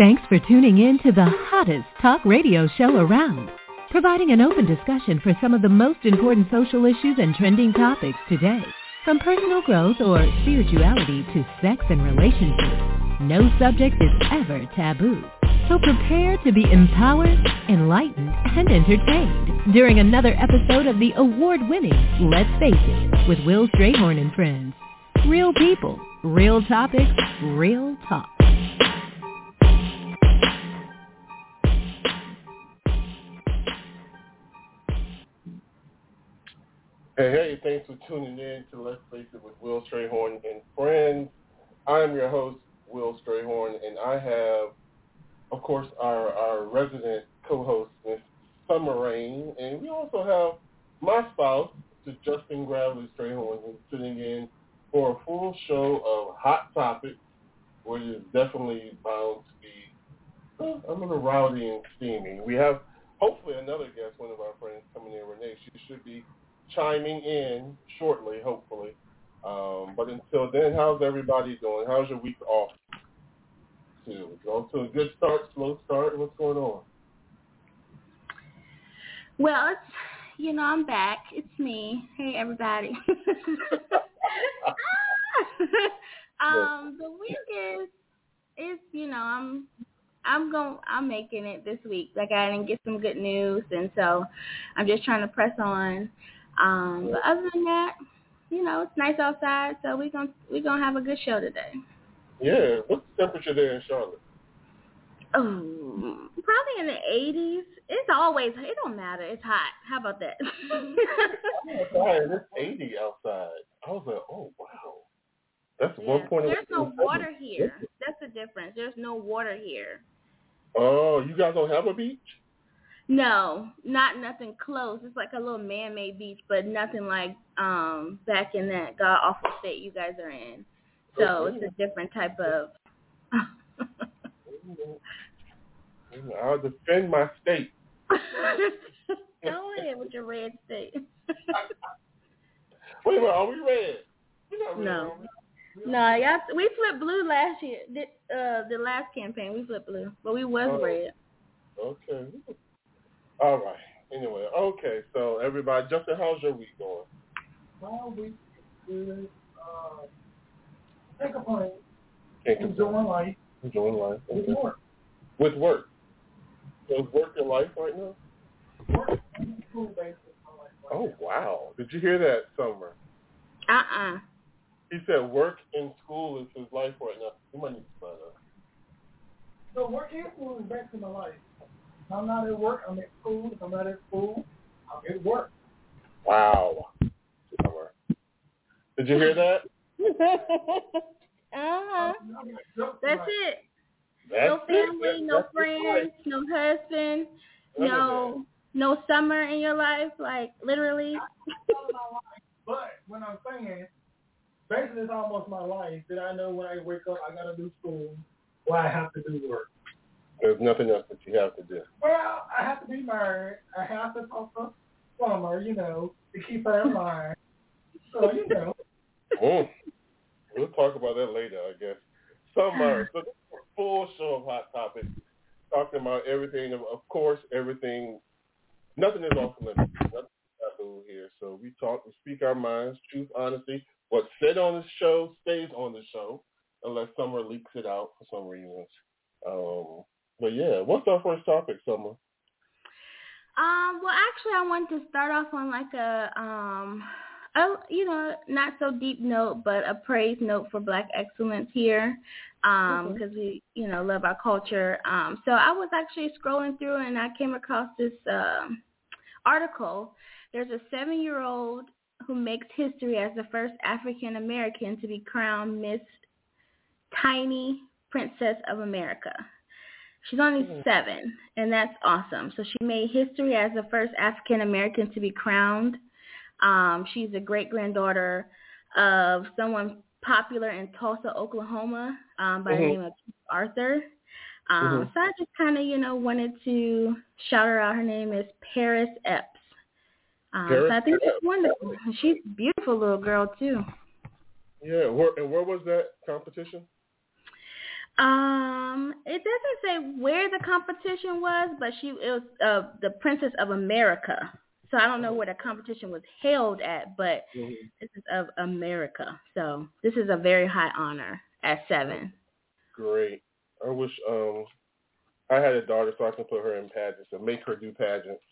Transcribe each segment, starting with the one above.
Thanks for tuning in to the hottest talk radio show around, providing an open discussion for some of the most important social issues and trending topics today. From personal growth or spirituality to sex and relationships, no subject is ever taboo. So prepare to be empowered, enlightened, and entertained during another episode of the award-winning Let's Face It with Wil Strayhorn and Friends. Real people, real topics, real talk. Hey, hey, thanks for tuning in to Let's Face It with Wil Strayhorn and Friends. I'm your host, Wil Strayhorn, and I have, of course, our, our resident co-host, Miss Sommer Rain, and we also have my spouse, to Justin Gravely Strayhorn, who's sitting in for a full show of hot topics, which is definitely bound to be uh, a little rowdy and steamy. We have hopefully another guest, one of our friends coming in, Renee. She should be chiming in shortly, hopefully. Um, but until then, how's everybody doing? How's your week off? To go to a good start, slow start. What's going on? Well, it's you know I'm back. It's me. Hey everybody. um, the week is is you know I'm I'm going I'm making it this week. Like I didn't get some good news, and so I'm just trying to press on. Um, but other than that, you know, it's nice outside, so we're gonna we're gonna have a good show today. Yeah. What's the temperature there in Charlotte? Oh, probably in the eighties. It's always it don't matter. It's hot. How about that? outside, it's eighty outside. I was like, oh wow, that's yeah. one point. There's no water here. That's the difference. There's no water here. Oh, you guys don't have a beach? No, not nothing close. It's like a little man-made beach, but nothing like um back in that god awful state you guys are in. So it's a different type of. I'll defend my state. Go ahead with your red state. Wait a minute, are we red? We're not red. No. are we? no, y'all, we flipped blue last year. The, uh, the last campaign we flipped blue, but we was Oh. red. Okay. All right. Anyway, okay. So everybody, Justin, how's your week going? Well, we good. Uh, take a plane, Can't complain. enjoying life, Enjoying life. with work. With work. So is work your life right now? Work, school based my life. Right Oh now. wow! Did you hear that, Sommer? Uh-uh. He said work and school is his life right now. You might need to sign up. So work and school is basically my life. If I'm not at work, I'm at school. If I'm not at school, I'm at work. Wow. Sommer. Did you hear that? uh-huh. I'm not joking That's it. That's no it. family, That- no that's friends, no husband, None no no summer in your life, like literally. It's all my life. But when I'm saying, basically it's almost my life that I know when I wake up, I got to do school or I have to do work. There's nothing else that you have to do. Well, I have to be married. I have to talk to Sommer, you know, to keep her in mind. So, you know, Mm. We'll talk about that later, I guess. Sommer. So this is a full show of hot topics, talking about everything. Of, of course, everything. Nothing is off limits. Nothing is taboo here. So we talk, we speak our minds, truth, honesty. What's said on the show stays on the show, unless Sommer leaks it out for some reason. Um, but yeah, what's our first topic, Sommer? Um, well, actually, I wanted to start off on like a um, a you know, not so deep note, but a praise note for Black excellence here, um, because we you know love our culture. Um, so I was actually scrolling through and I came across this um article. There's a seven-year-old who makes history as the first African American to be crowned Miss Tiny Princess of America. She's only Mhm. seven, and that's awesome. So she made history as the first African American to be crowned. Um, she's a great granddaughter of someone popular in Tulsa, Oklahoma, um, by the Mhm. name of Keith Arthur. Um, Mhm. So I just kind of, you know, wanted to shout her out. Her name is Paris Epps. Um, Paris so I think Epps. she's wonderful. She's a beautiful little girl too. Yeah, where, and where was that competition? Um, it doesn't say where the competition was, but she it was uh, the Princess of America. So I don't know where the competition was held at, but Mhm. this is of America. So this is a very high honor at seven. Great. I wish um I had a daughter so I can put her in pageants and make her do pageants.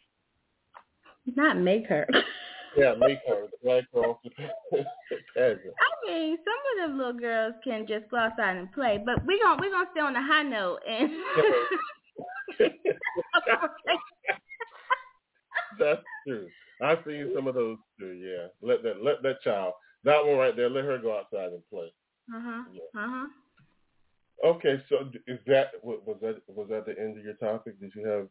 Not make her. Yeah, make her drag her off the pageant. I mean, some of them little girls can just go outside and play, but we're gonna we're gonna stay on the high note and That's true. I've seen some of those too. Yeah, let that let that child that one right there. Let her go outside and play. Uh huh. Yeah. Uh huh. Okay, so is that was that was that the end of your topic? Did you have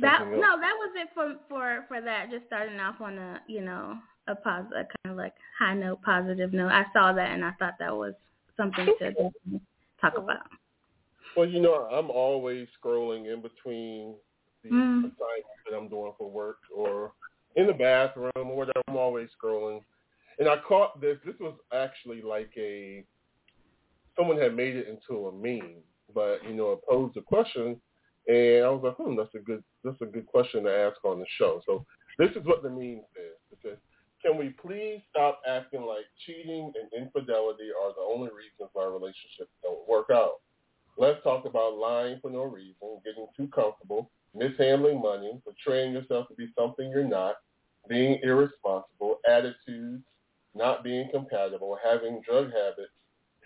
That something no, that was it for for for that. Just starting off on a you know a positive kind of like high note, positive note. I saw that and I thought that was something to talk about. Well, you know, I'm always scrolling in between the Mm. assignments that I'm doing for work or in the bathroom or whatever. I'm always scrolling. And I caught this. This was actually like a, someone had made it into a meme, but, you know, it posed a question. And I was like, hmm, that's a good, that's a good question to ask on the show. So this is what the meme says. It says, can we please stop acting like cheating and infidelity are the only reasons why relationships don't work out? Let's talk about lying for no reason, getting too comfortable, mishandling money, portraying yourself to be something you're not, being irresponsible, attitudes, not being compatible, having drug habits,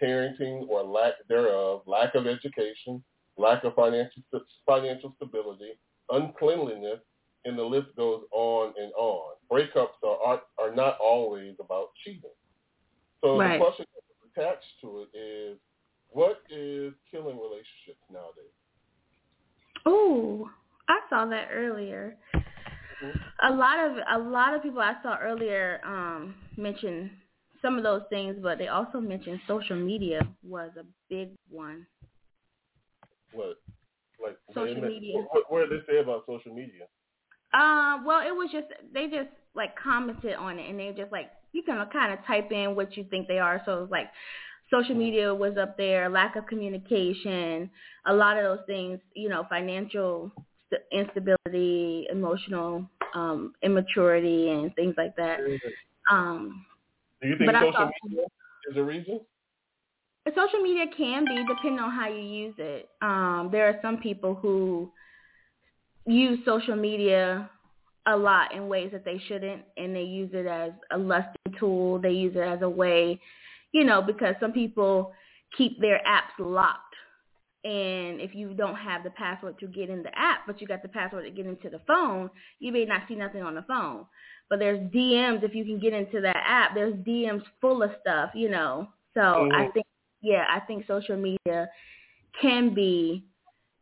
parenting or lack thereof, lack of education, lack of financial financial stability, uncleanliness, and the list goes on and on. Breakups are are, are not always about cheating. So Right. the question attached to it is, what is killing relationships nowadays? Oh, I saw that earlier. Mhm. A lot of a lot of people I saw earlier um mention some of those things, but they also mentioned social media was a big one. What, like Social they- media. What, what did they say about social media? Uh, well, it was just they just like commented on it, and they just like you can kind of type in what you think they are. So it was like social media was up there, lack of communication, a lot of those things, you know, financial st- instability, emotional um, immaturity, and things like that. Um, Do you think social media is a reason? Social media can be depending on how you use it. Um, there are some people who use social media a lot in ways that they shouldn't, and they use it as a lusting tool. They use it as a way, you know, because some people keep their apps locked. And if you don't have the password to get in the app, but you got the password to get into the phone, you may not see nothing on the phone. But there's DMs if you can get into that app. There's DMs full of stuff, you know. So I Mhm. think, yeah, I think social media can be,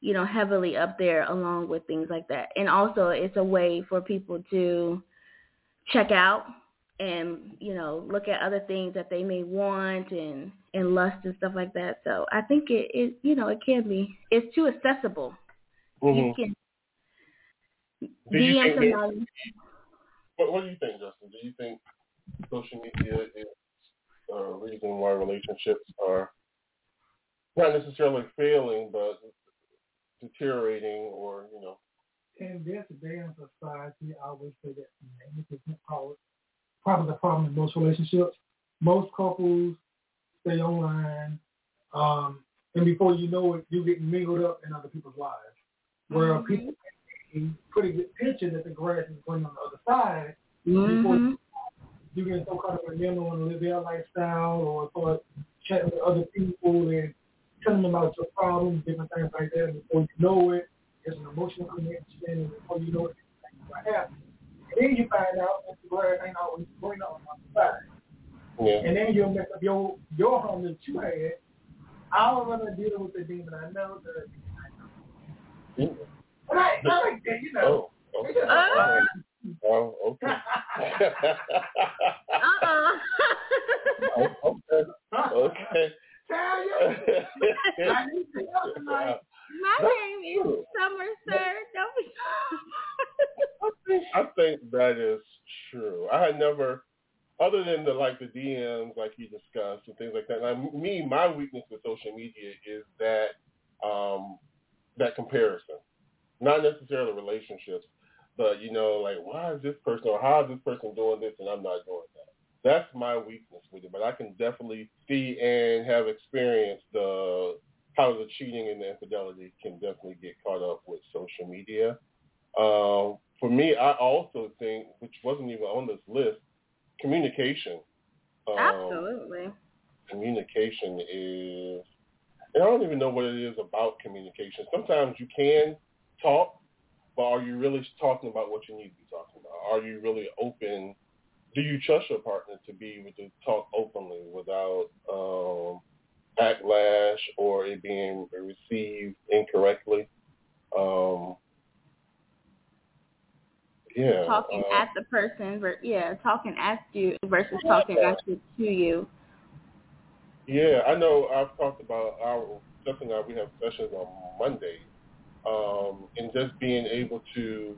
you know, heavily up there along with things like that. And also it's a way for people to check out and, you know, look at other things that they may want and, and lust and stuff like that. So I think it, it you know, it can be. It's too accessible. You Mhm. can Do you DM somebody. What, what do you think, Justin? Do you think social media is a reason why relationships are not necessarily failing, but deteriorating, or you know? in this day in society, I always say that negative call probably the problem in most relationships. Most couples stay online, um, and before you know it, you get mingled up in other people's lives. Where Mhm. people take a pretty good picture that the grass is green on the other side, before Mhm. you get so caught up in them want to live their lifestyle or start chatting with other people and telling them about your problems, different things like that. And before you know it, there's an emotional connection, and before you know it, things are happening. And then you find out that the grass ain't always green on the side. Yeah. And then you'll mess up your your home that you had. I don't want to deal with the demon I know that. Yeah. But I, I like that, you know. Oh. It's Uh. Oh, okay. Uh-uh. Oh, okay. Okay. Tell you. I need to help tonight. My name is Sommer, sir. Don't be. I think that is true. I had never other than the like the DMs, like you discussed, and things like that. Now, me, my weakness with social media is that um, that comparison, not necessarily relationships, but you know, like why is this person or how is this person doing this and I'm not doing that. That's my weakness with it, but I can definitely see and have experienced the how the cheating and the infidelity can definitely get caught up with social media. Um, for me, I also think, which wasn't even on this list, communication. Um, Absolutely. Communication is, and I don't even know what it is about communication. Sometimes you can talk, but are you really talking about what you need to be talking about? Are you really open? Do you trust your partner to be able to talk openly without um, backlash or it being received incorrectly? Um, yeah, talking uh, at the person, yeah, talking at you versus talking at you to you. Yeah, I know. I've talked about our something that we have sessions on Monday, um, and just being able to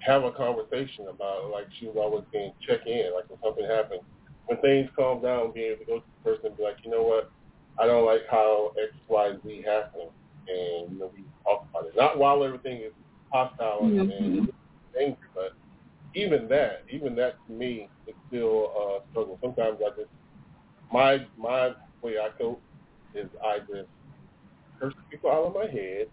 have a conversation about like she was always being check in, like when something happened, when things calm down, being able to go to the person and be like, you know what, I don't like how X Y Z happened, and you know we talk about it. Not while everything is hostile mm-hmm. and angry, but even that, even that to me is still a struggle. Sometimes I just my my way I cope is I just curse people out of my head,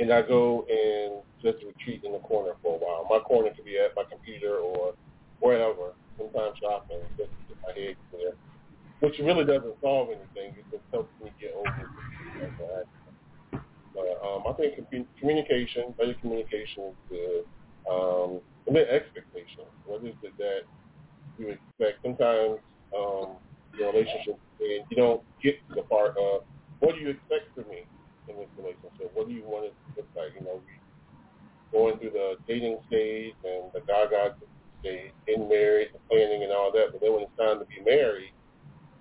and I go and just retreat in the corner for a while. My corner could be at my computer or wherever. Sometimes shopping, just to get my head clear, which really doesn't solve anything. It just helps me get over it. But um, I think communication, better communication is good. Um, and then expectations. What is it that you expect? Sometimes um, your relationship, and you don't get to the part of what do you expect from me this relationship? What do you want it to look like? You know, we going through the dating stage and the gaga stage, getting married, the planning and all that. But then when it's time to be married,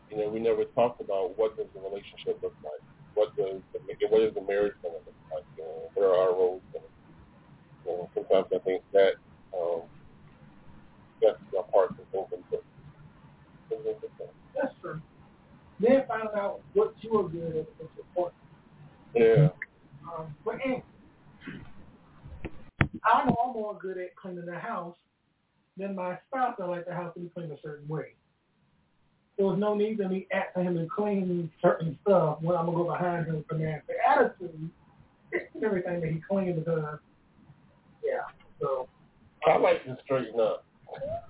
you know, we never talked about what does the relationship look like? What does the, what is the marriage going to look like? You know, what are our roles going to and sometimes I think that um, that's the part that's to. That's true. Then find out what you are good at is important. Yeah. Um, but and I know I'm more good at cleaning the house than my spouse. I like the house to be cleaned a certain way. There was no need for me asking him to clean certain stuff when I'm gonna go behind him for nasty attitude. and Everything that he cleaned because yeah. So I like to straighten up.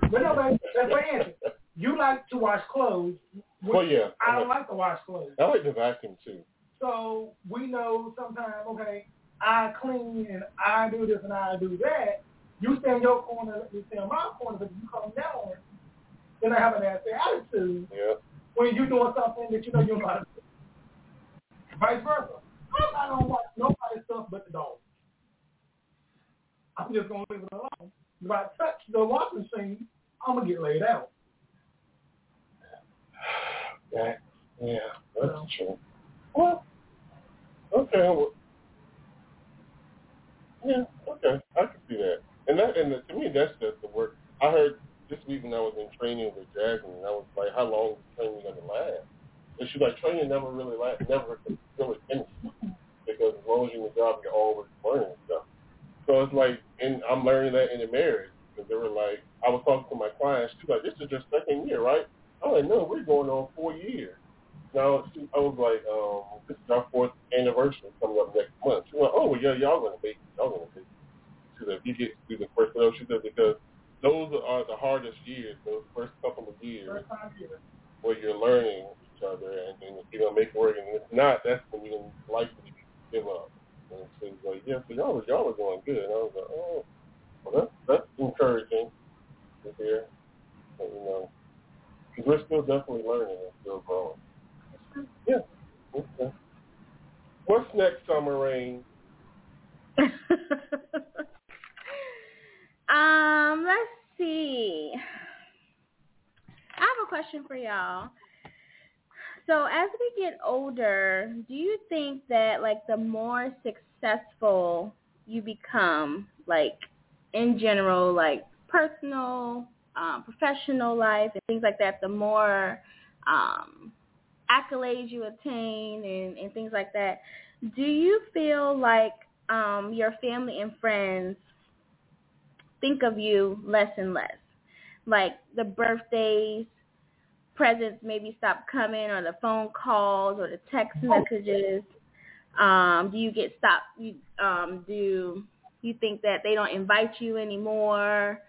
But no, but that's my answer. You like to wash clothes. Well, yeah. I don't like to wash clothes. I like to vacuum too. So we know sometimes, okay, I clean and I do this and I do that. You stay in your corner, you stay in my corner, but you come down, then I have an nasty attitude. Yeah. When you're doing something that you know you're not. Vice versa. I don't watch nobody's stuff but the dog. I'm just gonna leave it alone. If I touch the washing machine, I'm gonna get laid out. Yeah, yeah, that's so. true. Well, okay, yeah, okay, I can see that. And that, and the, to me, that's just the work. I heard this week when I was in training with Jasmine, and I was like, "How long is training gonna last?" And she's like, "Training never really lasts, never really finishes because as long as you're in the job, you're always learning stuff." So it's like, and I'm learning that in the marriage because they were like, I was talking to my clients. She's like, this is your second year, right? I'm like, no, we're going on four years. Now she, I was like, um, this is our fourth anniversary coming up next month. She went, oh well, yeah, y'all gonna make, y'all gonna make. She said, if you get through the first of she said because those are the hardest years, those first couple of years, first five years. where you're learning each other and, and you're gonna make it work. And if not, that's when you're likely to give up. And she was like, yeah, so y'all, y'all are going good. And I was like, oh, well, that's, that's encouraging to hear. But, you know, because we're still definitely learning and still growing. Yeah. Okay. What's next, Sommer Rain? um, let's see. I have a question for y'all. So as we get older, do you think that like the more successful you become, like in general, like personal, um, professional life and things like that, the more um, accolades you attain and, and things like that. Do you feel like um, your family and friends think of you less and less? Like the birthdays, presents maybe stop coming, or the phone calls, or the text messages. Um, do you get stopped? You, um, do you think that they don't invite you anymore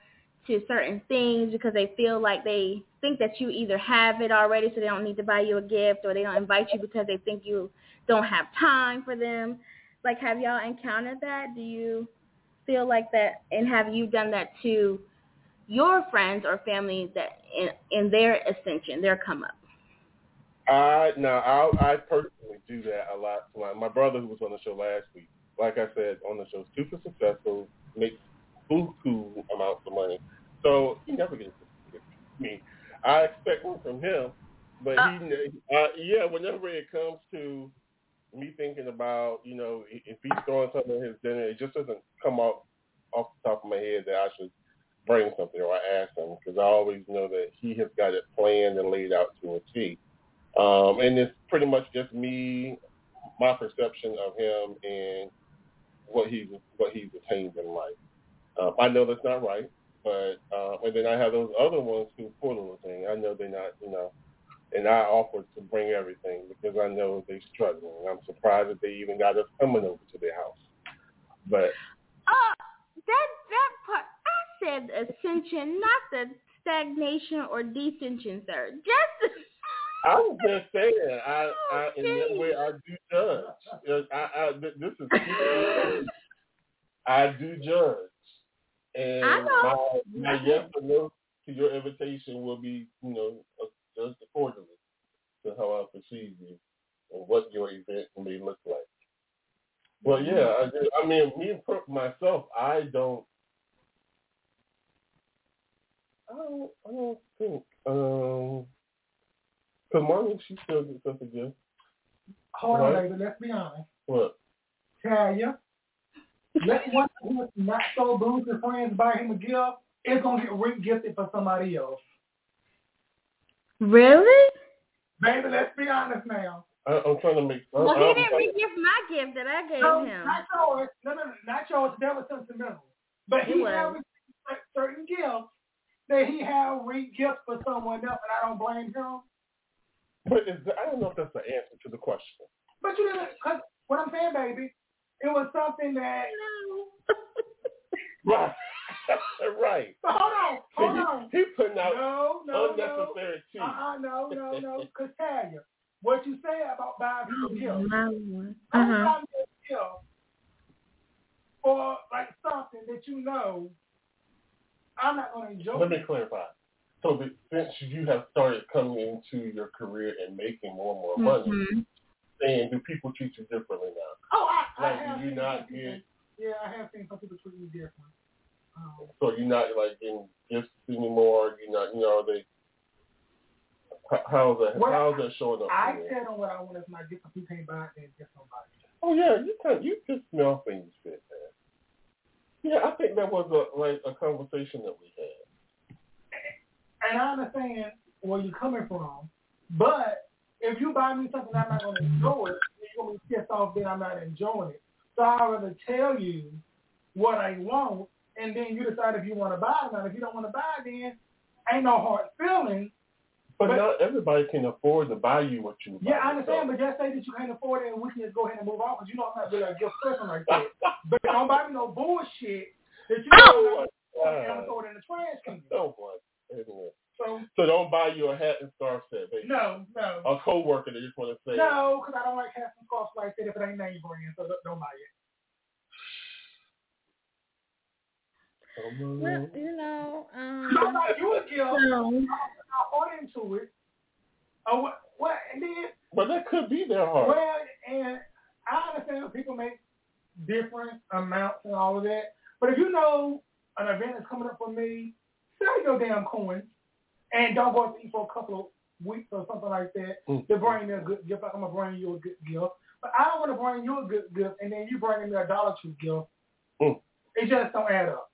to certain things because they feel like they think that you either have it already, so they don't need to buy you a gift, or they don't invite you because they think you don't have time for them? Like, have y'all encountered that? Do you feel like that, and have you done that to your friends or family that in, in their ascension, their come up? I no, I I personally do that a lot. My, my brother who was on the show last week, like I said on the show, super successful, makes buku amounts of money. So he never gets me. I expect one from him, but uh, he, uh, yeah, whenever it comes to me thinking about, you know, if he's throwing something in his dinner, it just doesn't come off off the top of my head that I should bring something or I ask him because I always know that he has got it planned and laid out to a T. Um, and it's pretty much just me, my perception of him and what he's what he's attained in life. Um, I know that's not right, but uh, and then I have those other ones who pull a little thing. I know they're not, you know, and I offer to bring everything because I know they're struggling. I'm surprised that they even got us coming over to their house. But uh, that that part, I said ascension, not the stagnation or descension, sir. Just I'm just saying, I, I in that way I do judge. I, I this is I do judge, and my my yes or no to your invitation will be, you know, just accordingly to how I perceive you and what your event may look like. But yeah, I, just, I mean, me and myself, I don't, I don't, I don't think. Um, Cause Marlon, she still gets us a gift. Hold right? on, baby. Let's be honest. What? Tell you. Let one of his not so boozy friends buy him a gift. It's gonna get re-gifted for somebody else. Really? Baby, let's be honest now. Uh, I, am trying to make. Uh, well, he didn't re-gift my gift that I gave no, him. Not yours. No, no, no, not yours. That was sentimental. But he had certain gifts that he had re-gift for someone else, and I don't blame him. But is the, I don't know if that's the answer to the question. But you didn't, cause what I'm saying, baby, it was something that. right. right. But hold on, hold he, on. He putting out no, no, unnecessary no. Uh-uh, no, no, no. Cause Talia, what you say about buying people gifts? Uh-huh. I'm buying a gift for like something that you know I'm not going to enjoy. Let me clarify. So since you have started coming into your career and making more and more money, mm-hmm. Saying do people treat you differently now? Oh, I, like, I. Do you not get? Yeah, I have seen some people treat me different. Um, so you're not like in gifts anymore. You're not. You know, they. How's that? How's that showing up? I tell them what I want as my gift. If you can't buy then get somebody. Oh yeah, you can. You can smell things fit, man. Yeah, I think that was a like a conversation that we had and I understand where you're coming from, but if you buy me something I'm not going to enjoy it, you're going to be pissed off that I'm not enjoying it. So I'd rather tell you what I want, and then you decide if you want to buy it or not. If you don't want to buy it, then ain't no hard feelings. But, but not everybody can afford to buy you what you buy. Yeah, I understand, but just say that you can't afford it and we can just go ahead and move on because you know I'm not really a gift person like that. but don't buy me no bullshit that you oh know oh, I'm not throw it in the trash can. Oh, boy. Anyway. So, so don't buy you a hat and scarf set, baby. No, no. A coworker that just want to say. No, because I don't like hats and scarves like that if it ain't name brand, so don't, don't buy it. Well, you know, um, I'm not you a gift. No. I'm not into it. Oh, what? What? And then. But that could be their heart. Well, and I understand people make different amounts and all of that. But if you know an event is coming up for me, sell your damn coins and don't go to eat for a couple of weeks or something like that mm. to bring me a good gift. I'm gonna bring you a good gift, but I don't want to bring you a good gift and then you bring me a Dollar Tree gift. Mm. It just don't add up.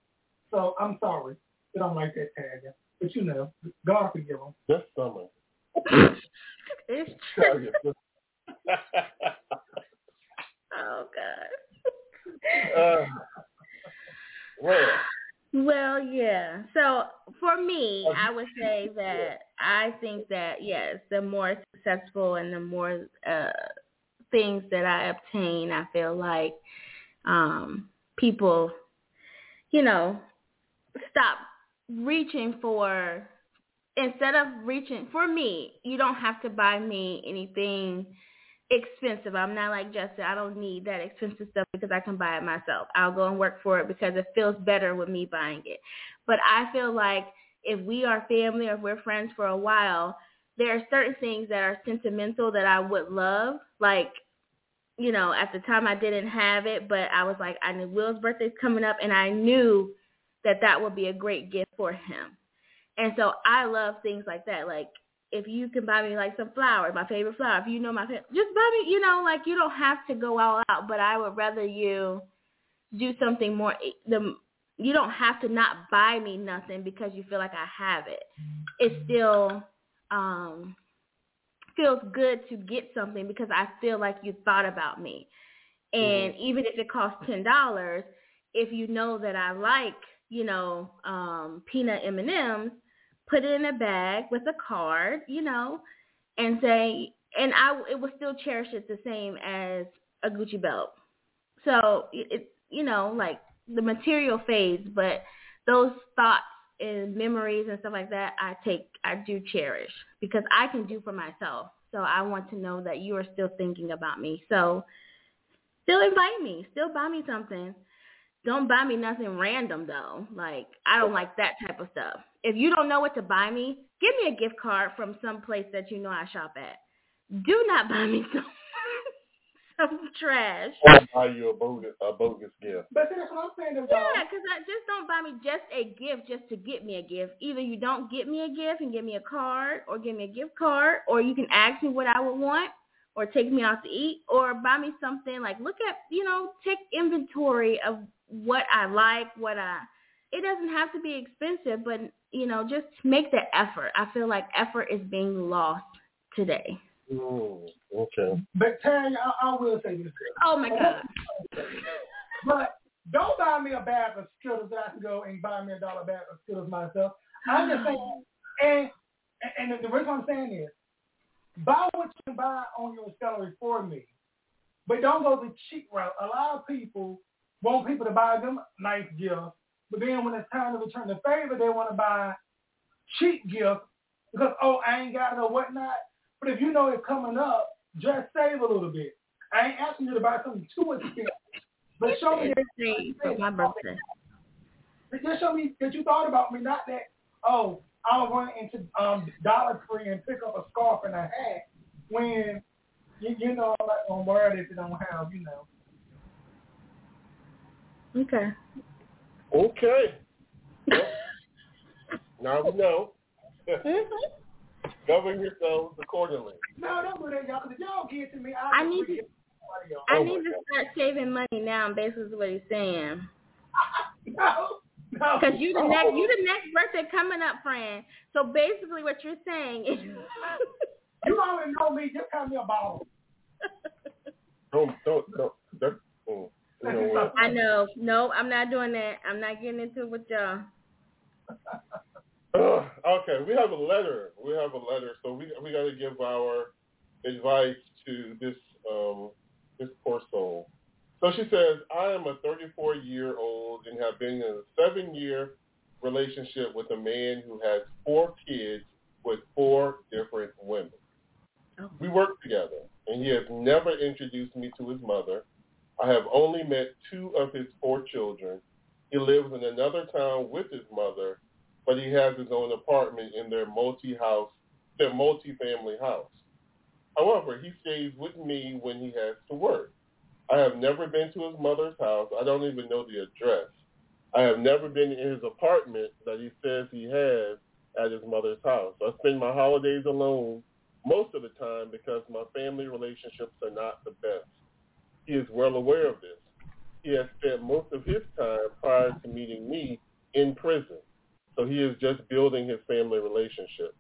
So I'm sorry. That I don't like that tag. But you know, God forgive them. This summer. it's true. oh God. Uh, well. Well, yeah. So for me, I would say that I think that yes, the more successful and the more uh, things that I obtain, I feel like um, people, you know, stop reaching for instead of reaching for me. You don't have to buy me anything expensive. I'm not like Justin. I don't need that expensive stuff because I can buy it myself. I'll go and work for it because it feels better with me buying it. But I feel like if we are family or if we're friends for a while, there are certain things that are sentimental that I would love. Like, you know, at the time I didn't have it, but I was like, I knew Wil's birthday's coming up and I knew that that would be a great gift for him. And so I love things like that. Like if you can buy me like some flowers, my favorite flower, if you know my favorite, just buy me, you know, like you don't have to go all out, but I would rather you do something more, the, you don't have to not buy me nothing because you feel like I have it. It still um, feels good to get something because I feel like you thought about me. And mm-hmm. even if it costs $10, if you know that I like, you know, um, peanut M&Ms, put it in a bag with a card, you know, and say, and I it will still cherish it the same as a Gucci belt. So it, you know, like the material fades, but those thoughts and memories and stuff like that, I take, I do cherish because I can do for myself. So I want to know that you are still thinking about me. So still invite me, still buy me something. Don't buy me nothing random though. Like I don't like that type of stuff. If you don't know what to buy me, give me a gift card from some place that you know I shop at. Do not buy me some some trash. Or buy you a bogus a bogus gift. But that's what I'm saying. Yeah, because I just don't buy me just a gift just to get me a gift. Either you don't get me a gift and give me a card, or give me a gift card, or you can ask me what I would want, or take me out to eat, or buy me something like look at you know take inventory of what I like, what I it doesn't have to be expensive, but you know, just make the effort. I feel like effort is being lost today. Mm, okay. But Terry, I, I will say this. Oh my God. but don't buy me a bag of Skittles that I can go and buy me a dollar bag of Skittles myself. I'm just saying, and and, and the reason I'm saying is, buy what you can buy on your salary for me, but don't go the cheap route. A lot of people want people to buy them nice gifts, but then when it's time to return the favor, they want to buy cheap gifts because, oh, I ain't got no whatnot. But if you know it's coming up, just save a little bit. I ain't asking you to buy something too expensive. But show me that for my birthday. Just show me that you thought about me, not that, oh, I'll run into um, Dollar Tree and pick up a scarf and a hat when, you, you know, I'm to wear it if you don't have, you know, Okay. Okay. Well, now we know. mm-hmm. Govern yourselves accordingly. No, don't do that, y'all. Cause y'all get to me. I, I need to. I oh need to start saving money now. Basically, what he's saying. no. No. Because you the oh. next, you the next birthday coming up, friend. So basically, what you're saying is, you already know me. Just call me a ball. don't, don't, don't. I know. No, I'm not doing that. I'm not getting into it with y'all. okay, we have a letter. We have a letter, so we we got to give our advice to this um, this poor soul. So she says, I am a 34 year old and have been in a seven year relationship with a man who has four kids with four different women. Oh. We work together, and he has never introduced me to his mother I have only met two of his four children. He lives in another town with his mother, but he has his own apartment in their multi-house, their multi-family house. However, he stays with me when he has to work. I have never been to his mother's house. I don't even know the address. I have never been in his apartment that he says he has at his mother's house. I spend my holidays alone most of the time because my family relationships are not the best. He is well aware of this. He has spent most of his time prior to meeting me in prison. So he is just building his family relationships.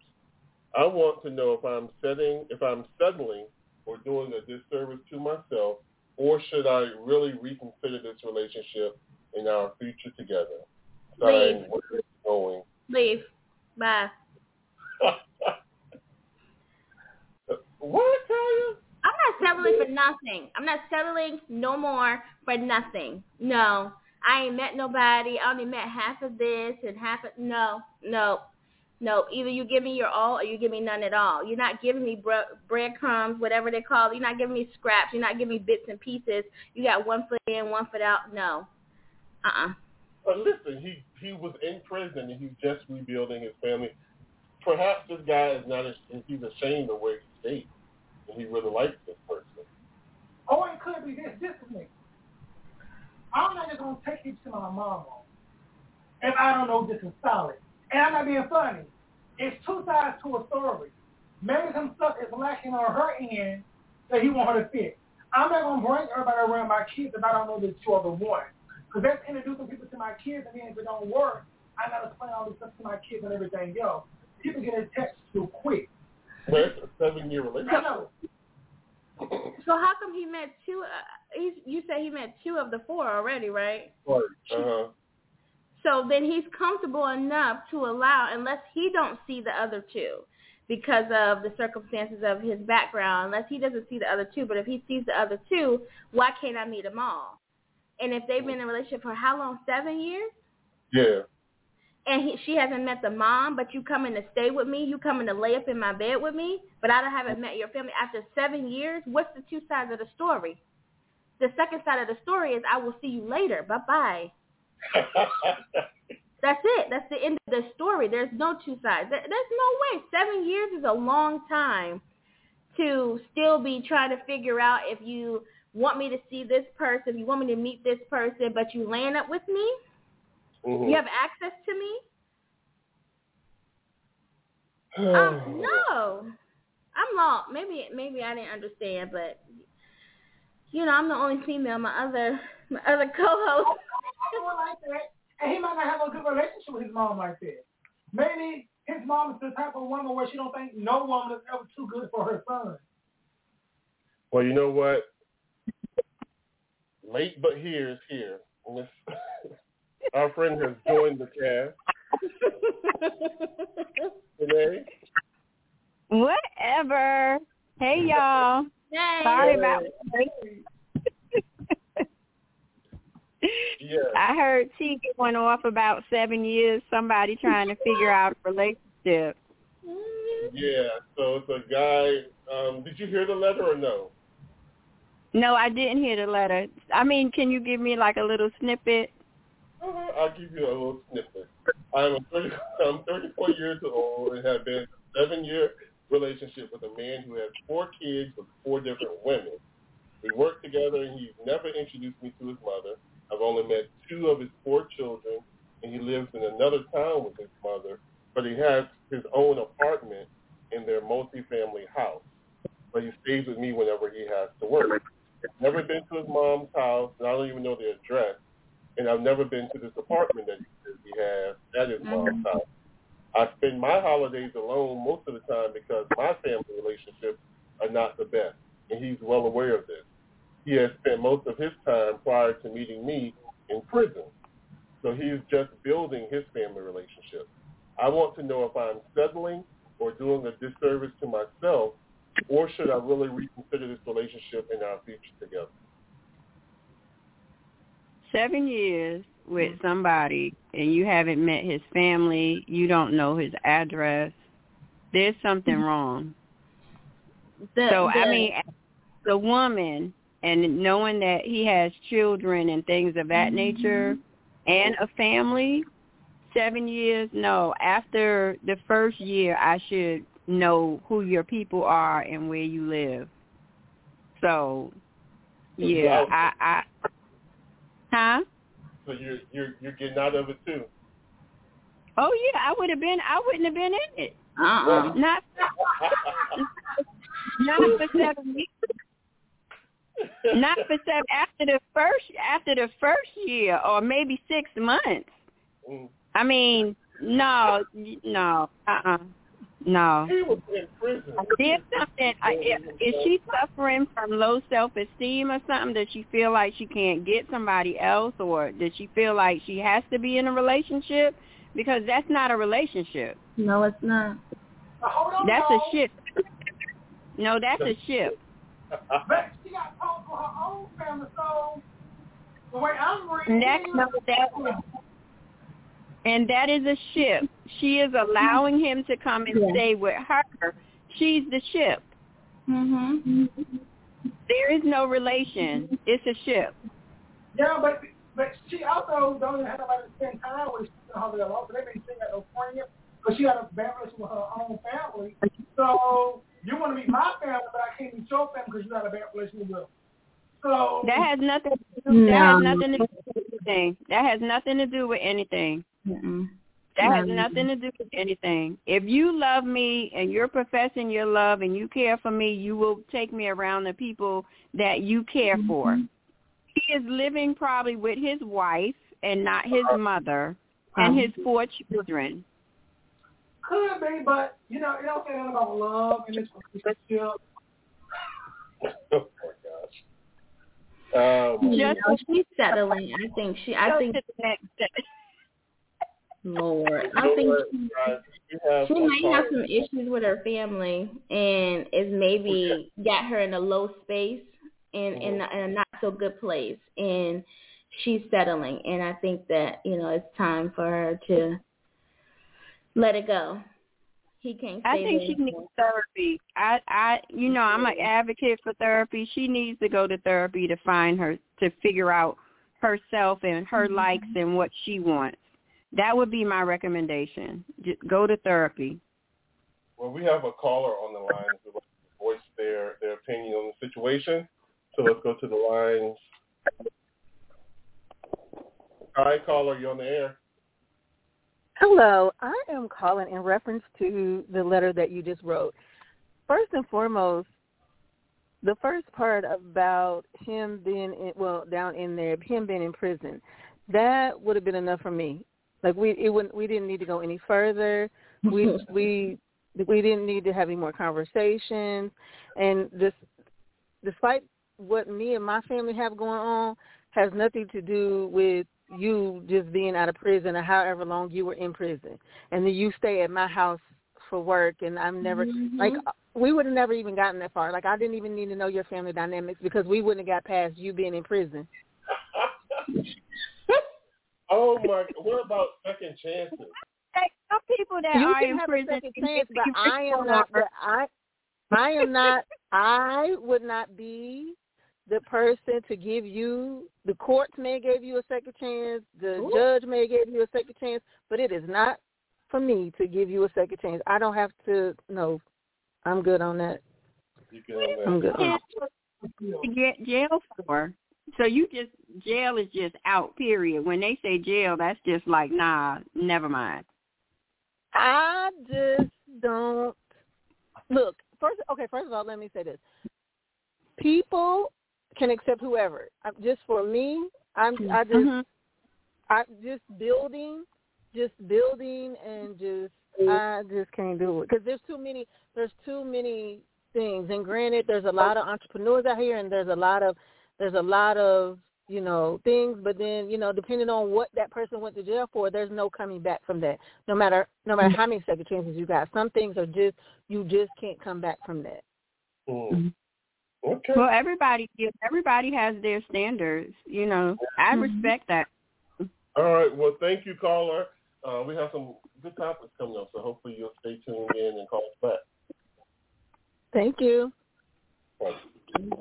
I want to know if I'm setting, if I'm settling or doing a disservice to myself, or should I really reconsider this relationship in our future together? Leave. where is it going? Leave. Bye. what, Talia? Not settling for nothing. I'm not settling no more for nothing. No. I ain't met nobody. I only met half of this and half of no, no, no. Either you give me your all or you give me none at all. You're not giving me bre- breadcrumbs, whatever they call it. You're not giving me scraps. You're not giving me bits and pieces. You got one foot in, one foot out. No. Uh-uh. But listen, he he was in prison and he's just rebuilding his family. Perhaps this guy is not. He's ashamed of where he stayed, and he really likes this person. Oh, it could be this. This is me. I'm not just gonna take you to my mama if I don't know this is solid. And I'm not being funny. It's two sides to a story. Maybe some stuff is lacking on her end that he want her to fix. I'm not gonna bring everybody around my kids if I don't know that you are the one. Because that's introducing people to my kids, and then if it don't work, I gotta explain all this stuff to my kids and everything else. People get attached too quick. A seven-year relationship. Know. So how come he met two? Uh, he's, you say he met two of the four already, right? Right. Uh-huh. So then he's comfortable enough to allow, unless he don't see the other two because of the circumstances of his background, unless he doesn't see the other two. But if he sees the other two, why can't I meet them all? And if they've been in a relationship for how long? Seven years? Yeah. And he, she hasn't met the mom, but you coming to stay with me, you coming to lay up in my bed with me, but I don't haven't met your family after seven years. What's the two sides of the story? The second side of the story is I will see you later. Bye bye. That's it. That's the end of the story. There's no two sides. There's no way. Seven years is a long time to still be trying to figure out if you want me to see this person, if you want me to meet this person, but you land up with me. Mhm. You have access to me. Um, no, I'm lost. Maybe maybe I didn't understand, but you know I'm the only female. My other my other co-host. Someone like that, and he might not have a good relationship with his mom like that. Maybe his mom is the type of woman where she don't think no woman is ever too good for her son. Well, you know what? Late but here is here. Miss- Our friend has joined the cast today. Whatever. Hey y'all. Yay. Sorry about Yes. I heard T going off about seven years, somebody trying to figure out a relationship. Yeah. So it's a guy. Um, did you hear the letter or no? No, I didn't hear the letter. I mean, can you give me like a little snippet? I'll give you a little snippet. I'm a 30, I'm 34 years old and have been in a seven-year relationship with a man who has four kids with four different women. We work together, and he's never introduced me to his mother. I've only met two of his four children, and he lives in another town with his mother, but he has his own apartment in their multi-family house. But he stays with me whenever he has to work. Never been to his mom's house, and I don't even know the address. And I've never been to this apartment that he says he has at his mom's mm-hmm. house. I spend my holidays alone most of the time because my family relationships are not the best, and he's well aware of this. He has spent most of his time prior to meeting me in prison, so he's just building his family relationship. I want to know if I'm settling or doing a disservice to myself, or should I really reconsider this relationship and our future together? Seven years with mm-hmm. somebody and you haven't met his family, you don't know his address. There's something mm-hmm. wrong. The- So I mean, the woman and knowing that he has children and things of that mm-hmm. nature and a family, seven years, no. After the first year, I should know who your people are and where you live. So, yeah, I, I, huh? So you're you're you're getting out of it too. Oh yeah, I would have been. I wouldn't have been in it. uh-uh. Not, not for seven years. Not for seven. After the first, after the first year, or maybe six months. Mm. I mean, No, no, uh-uh. No. He was in prison. There's something. I, is she suffering from low self-esteem or something? Does she feel like she can't get somebody else, or does she feel like she has to be in a relationship? Because that's not a relationship. No, it's not. That's a ship. No, that's a ship. But she got told for her own family, so the way I'm reading That's no, that, and that is a ship. She is allowing him to come and Yeah. stay with her. She's the ship. Mhm. There is no relation. It's a ship. Yeah, but but she also don't even have nobody to spend time with. She's in her alone, so they mean she ain't got no friends. But she got a bad relationship with her own family. So you want to be my family, but I can't meet your family because you got a bad relationship with them. So That has nothing. To do, That has nothing to do with anything. That has nothing to do with anything. Mm-mm. That has nothing to do with anything. If you love me and you're professing your love and you care for me, you will take me around the people that you care mm-hmm. for. He is living probably with his wife and not his uh-huh. mother uh-huh. and his four children. could be, but you know, it don't say nothing about love and this relationship. oh my gosh. Um, You Just- know, she's settling. I think she. I Go think to the next step. Lord. I know think she, guys? Have she a might have some issues with her family, and is maybe got her in a low space and in, a, in a not so good place, and she's settling. And I think that you know it's time for her to let it go. He can't. I think there she needs therapy. I, I, you know, I'm an mm-hmm. advocate for therapy. She needs to go to therapy to find her, to figure out herself and her mm-hmm. likes and what she wants. That would be my recommendation. Just go to therapy. Well, we have a caller on the line who would like to voice their, their opinion on the situation. So let's go to the lines. Hi, caller. You on the air? Hello, I am calling in reference to the letter that you just wrote. First and foremost, the first part about him being in, well down in there, him being in prison, that would have been enough for me. Like we it wouldn't we didn't need to go any further. We we we didn't need to have any more conversations, and this despite what me and my family have going on has nothing to do with you just being out of prison or however long you were in prison and then you stay at my house for work and I'm never Mhm. like we would have never even gotten that far. Like I didn't even need to know your family dynamics because we wouldn't have got past you being in prison. oh my! What about second chances? Hey, some people that you are can in have prison, a second chance, but I am not the I I am not I would not be the person to give you the courts may give you a second chance, the Ooh. judge may give you a second chance, but it is not for me to give you a second chance. I don't have to no. I'm good on that. You get on that. I'm good. On that. to get jail for. So you just jail is just out. Period. When they say jail, that's just like nah, never mind. I just don't look. First, okay. First of all, let me say this: people can accept whoever. Just for me, I'm. I just. Mhm. I just building, just building, and just I just can't do it because there's too many. There's too many things, and granted, there's a lot of entrepreneurs out here, and there's a lot of there's a lot of you know things. But then you know, depending on what that person went to jail for, there's no coming back from that. No matter no matter how many second chances you got, some things are just you just can't come back from that. Mm. Okay. Well, everybody everybody has their standards. You know, I respect that. All right. Well, thank you, caller. Uh, we have some good topics coming up, so hopefully you'll stay tuned in and call us back. Thank you.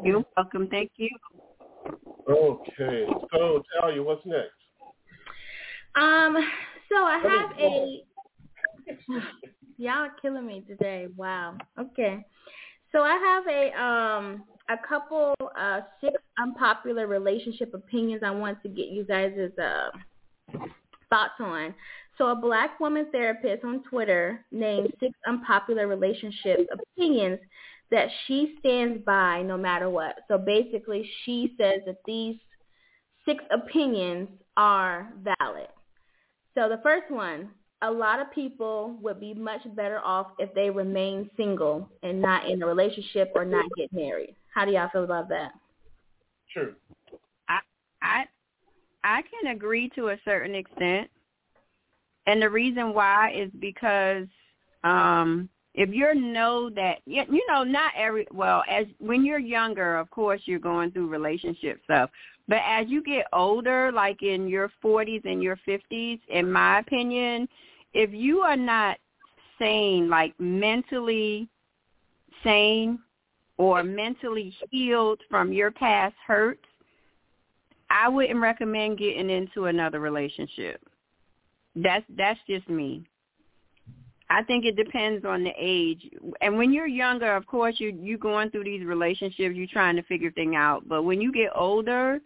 You're welcome. Thank you. Okay. So, Talia, what's next? Um. So I have a. Y'all are killing me today. Wow. Okay. So I have a um a couple uh six unpopular relationship opinions I want to get you guys' uh thoughts on. So a black woman therapist on Twitter named six unpopular relationship opinions that she stands by no matter what. So basically she says that these six opinions are valid. So the first one, a lot of people would be much better off if they remain single and not in a relationship or not get married. How do y'all feel about that? True. I I I can agree to a certain extent. And the reason why is because um if you know that you know not every well as when you're younger of course you're going through relationship stuff. But as you get older like in your 40s and your 50s in my opinion if you are not sane like mentally sane or mentally healed from your past hurts I wouldn't recommend getting into another relationship. That's that's just me I think it depends on the age. And when you're younger, of course, you you going through these relationships, you're trying to figure things out. But when you get older,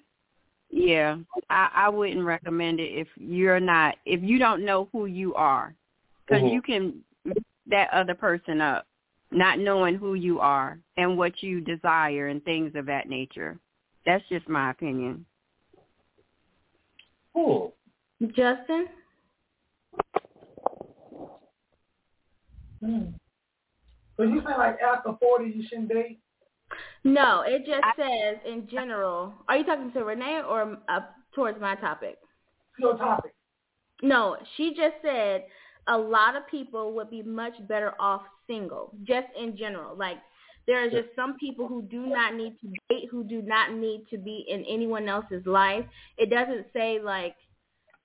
yeah, I, I wouldn't recommend it if you're not if you don't know who you are, because mm-hmm. you can that other person up, not knowing who you are and what you desire and things of that nature. That's just my opinion. Cool. Justin. Mm. So you say like after forty you shouldn't date? No, it just I, says in general. Are you talking to Renee or uh, towards my topic? Your topic. No, she just said a lot of people would be much better off single, just in general. Like there are just some people who do not need to date, who do not need to be in anyone else's life. It doesn't say like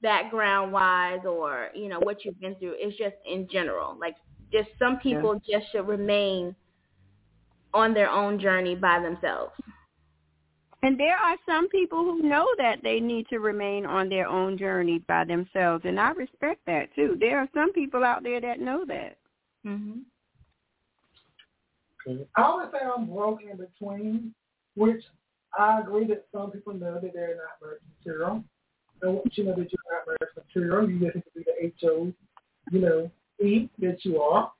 background wise or you know what you've been through. It's just in general. Like just some people yeah. just should remain on their own journey by themselves. And there are some people who know that they need to remain on their own journey by themselves, and I respect that too. There are some people out there that know that. Mhm. I would say I'm broken in between, which I agree that some people know that they're not marriage material. And once you know that you're not marriage material, you just need to be the HO, you know, eat that you are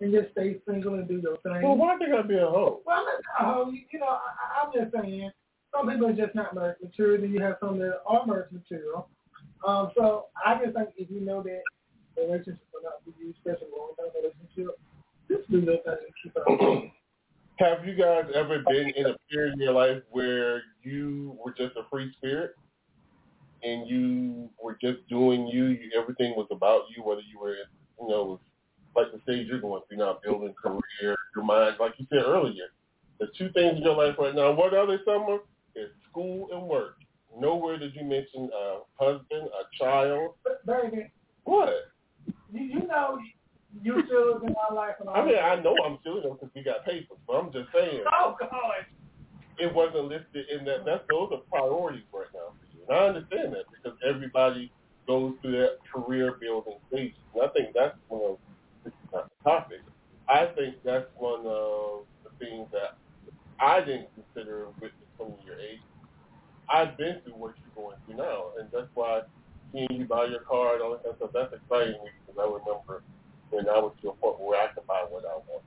and just stay single and do your thing. Well, why they gotta be a hoe? Well, I'm not a hoe. You, you know, I, I'm just saying some people are just not marriage material, and you have some that are marriage material. Um, so I just think if you know that the relationship will not be used, especially long term relationship, just do your thing and keep it Have you guys ever been in a period in your life where you were just a free spirit? and you were just doing you, you everything was about you, whether you were you know, like the stage you're going through now, building career, your mind, like you said earlier. The two things in your life right now, what are they, Sommer? Is school and work. Nowhere did you mention a husband, a child. Baby. What? You, you know you still in my life. And I mean, I know I'm still them because we got papers, but I'm just saying. Oh, God. It wasn't listed in that. That's those are priorities right now for you. And I understand that because everybody goes through that career building stage. And I think that's one of the topic. I think that's one of the things that I didn't consider with some of your age. I've been through what you're going through now, and that's why seeing you buy your car and all that stuff, that's exciting because I remember when I was to a point where I could buy what I want.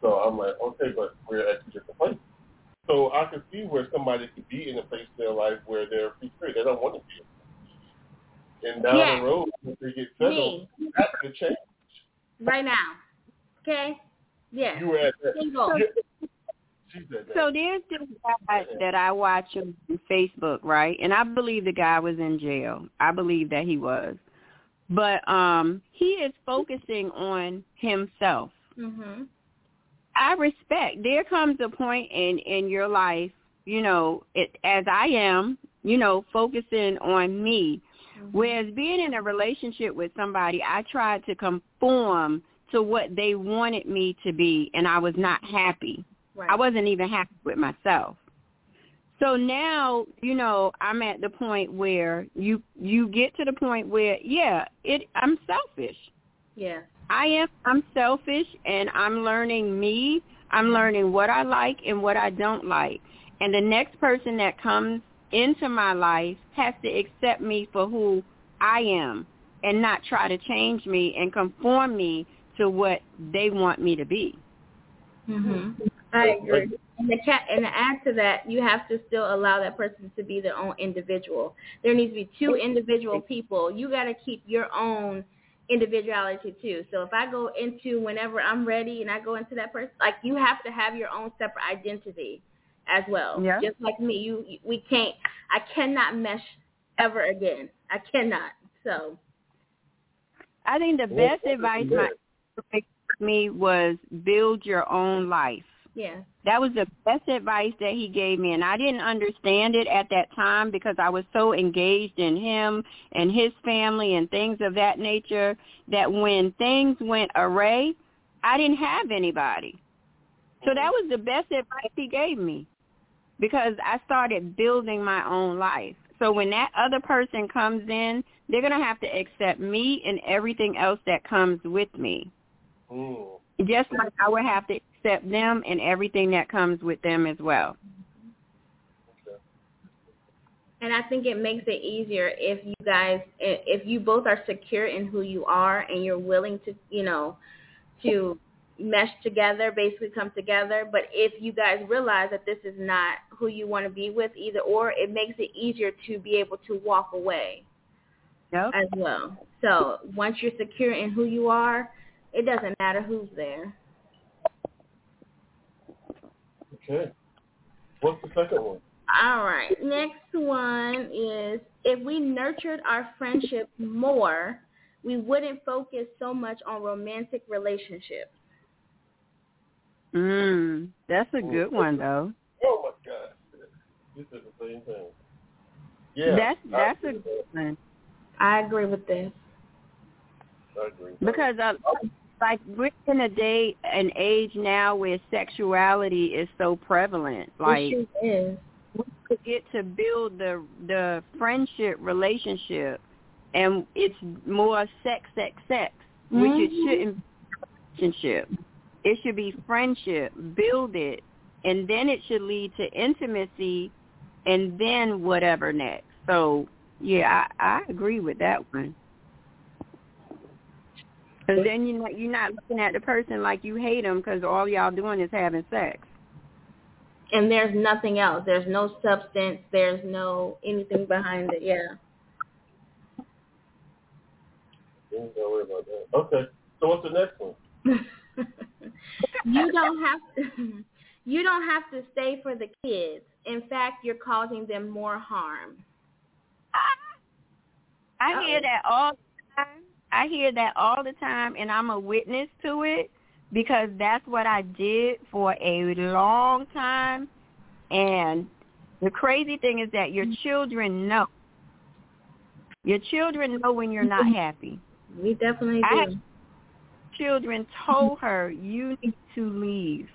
So I'm like, okay, but we're at two different places. So I can see where somebody could be in a place in their life where they're free spirit. They don't want to be and down yes. the road, if they get settled, Me. that's the change. Right now. Okay? Yeah. You were at that. Single. So there's this guy that I watch on Facebook, right? And I believe the guy was in jail. I believe that he was. But um he is focusing on himself. Mhm. I respect. There comes a point in in your life, you know, it, as I am, you know, focusing on me. Whereas being in a relationship with somebody, I tried to conform to what they wanted me to be, and I was not happy. Right. I wasn't even happy with myself. So now, you know, I'm at the point where you you get to the point where, yeah, it I'm selfish. Yeah. I am I'm selfish and I'm learning me. I'm learning what I like and what I don't like. And the next person that comes into my life has to accept me for who I am and not try to change me and conform me to what they want me to be. Mhm. I agree. And the cat, and to add to that, you have to still allow that person to be their own individual. There needs to be two individual people. You got to keep your own individuality too. So if I go into whenever I'm ready and I go into that person, like you have to have your own separate identity as well. Yeah. Just like me, you we can't. I cannot mesh ever again. I cannot. So I think the Well, best that's advice good. my me was build your own life. yeah. That was the best advice that he gave me, and I didn't understand it at that time because I was so engaged in him and his family and things of that nature that when things went array, I didn't have anybody. So that mm-hmm. was the best advice he gave me because I started building my own life. So when that other person comes in, they're going to have to accept me and everything else that comes with me Mm. just like I would have to accept them and everything that comes with them as well. Okay. And I think it makes it easier if you guys, if you both are secure in who you are and you're willing to, you know, to mesh together, basically come together. But if you guys realize that this is not who you want to be with either or, it makes it easier to be able to walk away Yep. as well. So once you're secure in who you are, it doesn't matter who's there. Okay. What's the second one? All right. Next one is if we nurtured our friendship more, we wouldn't focus so much on romantic relationships. Mm, that's a good one though. Oh my God. you said the same thing. Yeah. That's that's a agree with good one I agree with this. that. I agree. because uh, like we're in a day and age now where sexuality is so prevalent. Like it sure is. we forget to build the the friendship relationship, and it's more sex, sex, sex, which it Mhm. shouldn't be a relationship. It should be friendship, build it, and then it should lead to intimacy, and then whatever next. So yeah, I, I agree with that one. Because then you're not, you're not looking at the person like you hate them because all y'all doing is having sex. And there's nothing else. There's no substance. There's no anything behind it. Yeah. Don't worry about that. Okay. So what's the next one? you don't have to you don't have to stay for the kids. In fact, you're causing them more harm. I hear that all the time. I hear that all the time, and I'm a witness to it because that's what I did for a long time. And the crazy thing is that your children know. Your children know when you're not happy. We definitely I do. Children told her, you need to leave.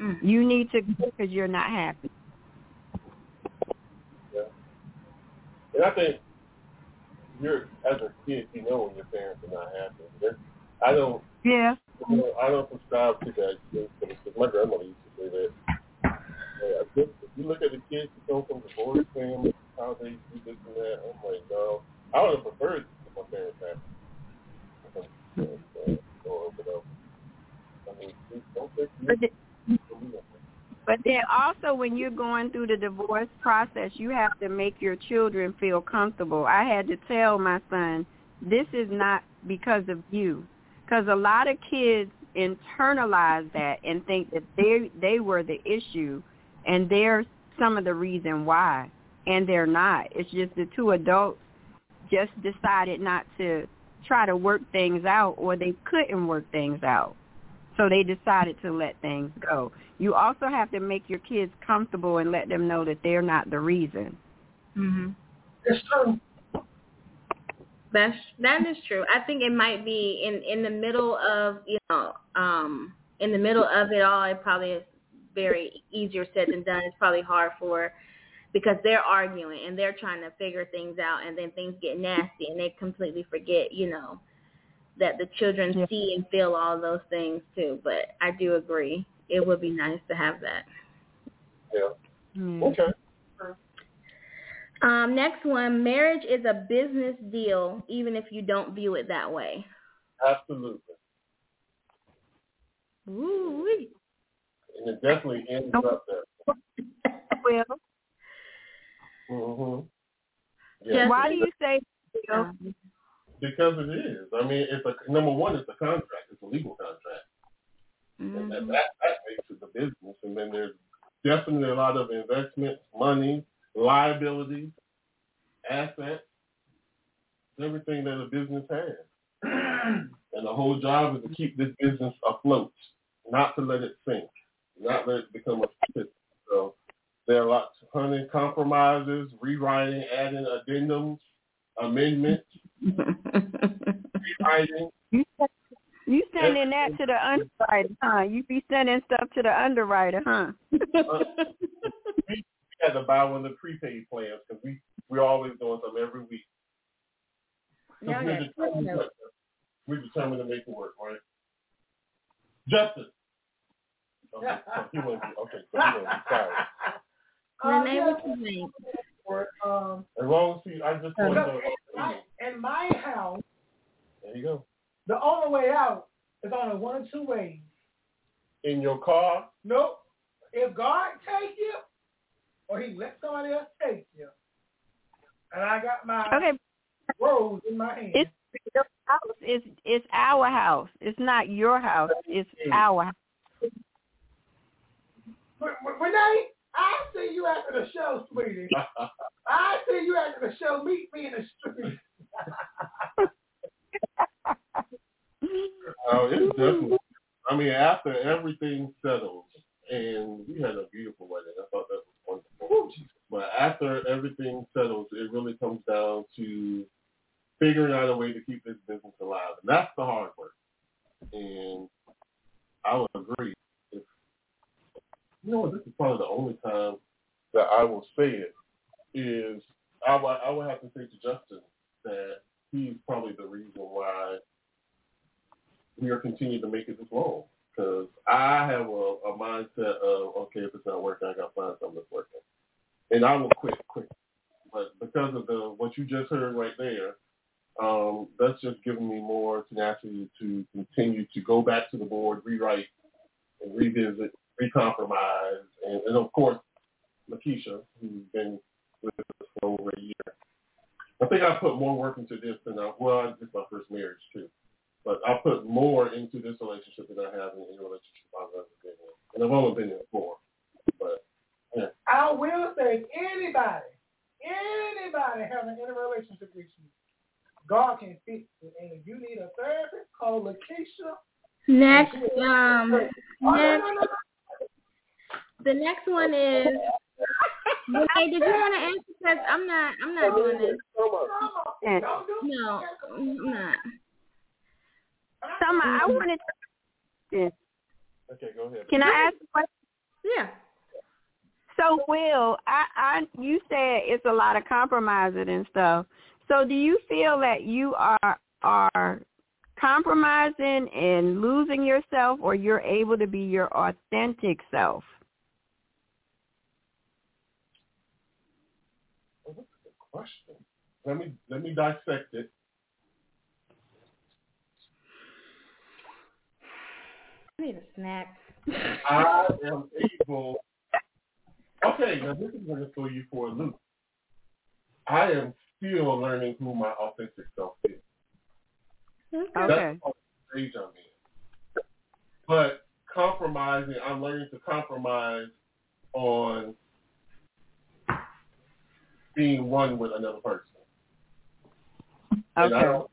Mm. You need to go because you're not happy. Yeah. And I think you're as a kid, you know when your parents are not happy. That's- I don't. Yeah. you know, I don't subscribe to that because my grandmother used to say that. Yeah, if you look at the kids who come from divorced families, how they do this and that, I'm like, no. I would have preferred to my parents happy. Uh, or, um, I mean, don't take. But then also when you're going through the divorce process, you have to make your children feel comfortable. I had to tell my son, this is not because of you. Because a lot of kids internalize that and think that they they were the issue and they're some of the reason why. And they're not. It's just the two adults just decided not to try to work things out or they couldn't work things out. So they decided to let things go. You also have to make your kids comfortable and let them know that they're not the reason. Mhm. It's true. That's that is true. I think it might be in in the middle of you know um in the middle of it all. It probably is very easier said than done. It's probably hard for because they're arguing and they're trying to figure things out, and then things get nasty, and they completely forget you know that the children Yeah. see and feel all those things too. But I do agree. It would be nice to have that. Yeah. Mm. Okay. Um, next one, marriage is a business deal, even if you don't view it that way. Absolutely. Ooh. And it definitely ends up there. Well, Mm-hmm. Just- why do you say because it is. I mean, it's a number one. It's a contract. It's a legal contract, Mm-hmm. and that, that that makes it the business. And then there's definitely a lot of investment, money, liabilities, assets, everything that a business has. and the whole job is to keep this business afloat, not to let it sink, not let it become a pit. So there are lots of honey compromises, rewriting, adding addendums, amendments, rewriting. You you sending that to the underwriter, huh? You be sending stuff to the underwriter, huh? Uh, we had to buy one of the prepaid plans because we we're always doing something every week. Y'all we're, determined, notes. we're determined to make it work, right? Justin. Okay, so he wouldn't be, okay, so he wouldn't be sorry. Renee, what you think? for, um, As long as he, I just want to. in my, in my house, There you go. the only way out is only one or two ways. In your car, Nope. If God take you, or He let somebody else take you, and I got my Okay, rose in my hand. it's your house. It's it's our house. It's not your house. It's our house. Re- Re- Renee, I see you after the show, sweetie. I see you after the show. Meet me in the street. Oh, it's definitely. I mean, after everything settles, and we had a beautiful wedding. I thought that was wonderful. But after everything settles, it really comes down to figuring out a way to keep this business alive, and that's the hard work. And I would agree. You know, what, this is probably the only time that I will say it is I would would have to say to Justin that he's probably the reason why we are continuing to make it this long. Because I have a, a mindset of, okay, if it's not working, I got to find something that's working. And I will quit quick. But because of the what you just heard right there, um, that's just giving me more tenacity to continue to go back to the board, rewrite, and revisit, recompromise, and, and of course, Lakeisha, who's been with us for over a year. I think I put more work into this than I, well, it's my first marriage too. But I put more into this relationship than I have in any relationship I've ever been in. And I've only been in four. But I will say, anybody, anybody having any relationship with you, God can fix it. And if you need a therapist, call Lakeisha. Next, um, Oh, no, next, no, no, the next one is. Renee, did you want to answer? Because I'm not. I'm not doing this. no. And Don't do No, I'm not. Sommer, I mm-hmm. wanted. To, okay, go ahead. can I ask a question? Yeah. So, Wil, I, I, you said it's a lot of compromising and stuff. So, do you feel that you are are compromising and losing yourself, or you're able to be your authentic self? Oh, that's a good question. Let me let me dissect it. I need a snack. I am able. Okay, now this is going to throw you for a loop. I am still learning who my authentic self is. Okay. Okay. That's the stage I'm in. But compromising, I'm learning to compromise on being one with another person. And I don't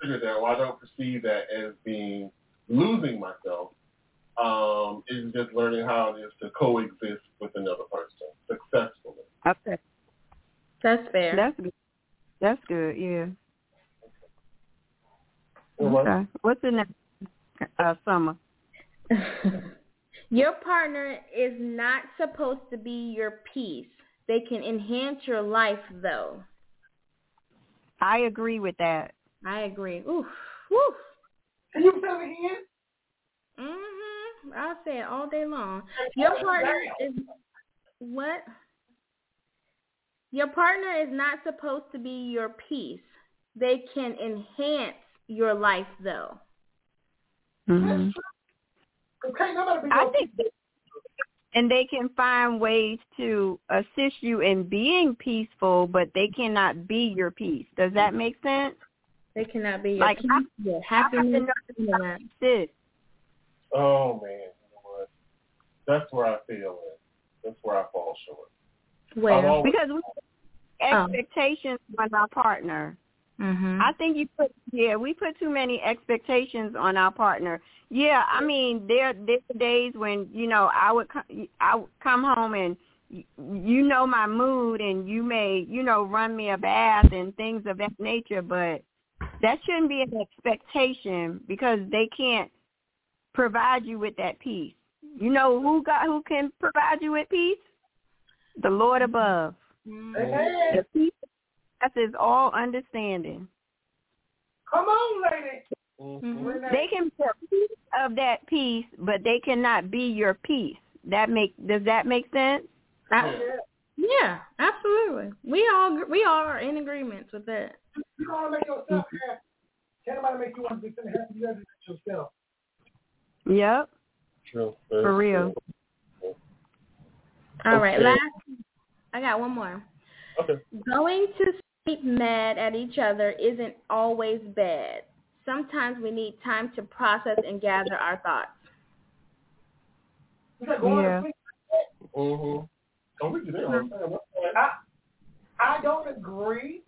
consider that, or I don't perceive that as being losing myself. Um, it's just learning how it is to coexist with another person successfully. Okay. That's fair. That's good. That's good. Yeah. All right. Okay. What's the next? Uh, Sommer. your partner is not supposed to be your piece. They can enhance your life, though. I agree with that. I agree. Oof. Woof. Can you fill me in? Mhm. I'll say it all day long. Your partner is what? Your partner is not supposed to be your piece. They can enhance your life, though. Mm-hmm. Okay, nobody be I think, and they can find ways to assist you in being peaceful, but they cannot be your peace. Does that make sense? They cannot be your Like, peace, I- your I have to happiness, know none that. this. Oh man, you know what? That's where I feel it. That's where I fall short. I've Where? always, Because we have expectations on our partner. Mhm. I think you put yeah, we put too many expectations on our partner. Yeah, I mean there there are days when you know I would co- I would come home and you know my mood and you may you know run me a bath and things of that nature, but that shouldn't be an expectation because they can't provide you with that peace. You know who got who can provide you with peace? The Lord above. Amen. The peace that is all understanding. Come on, lady. Mhm. They can be a piece of that peace, but they cannot be your peace. That make does that make sense? That- Yeah. yeah, absolutely. We all we all are in agreement with that. You want to make yourself happy. Can't nobody make you want to be happy. You got to do yourself. Yep, True. for real. All right, Okay. last. I got one more. Okay. Going to sleep mad at each other isn't always bad. Sometimes we need time to process and gather our thoughts. You got going Yeah. to sleep. Mhm. Oh, we do that all the time. What's that? I, I don't agree.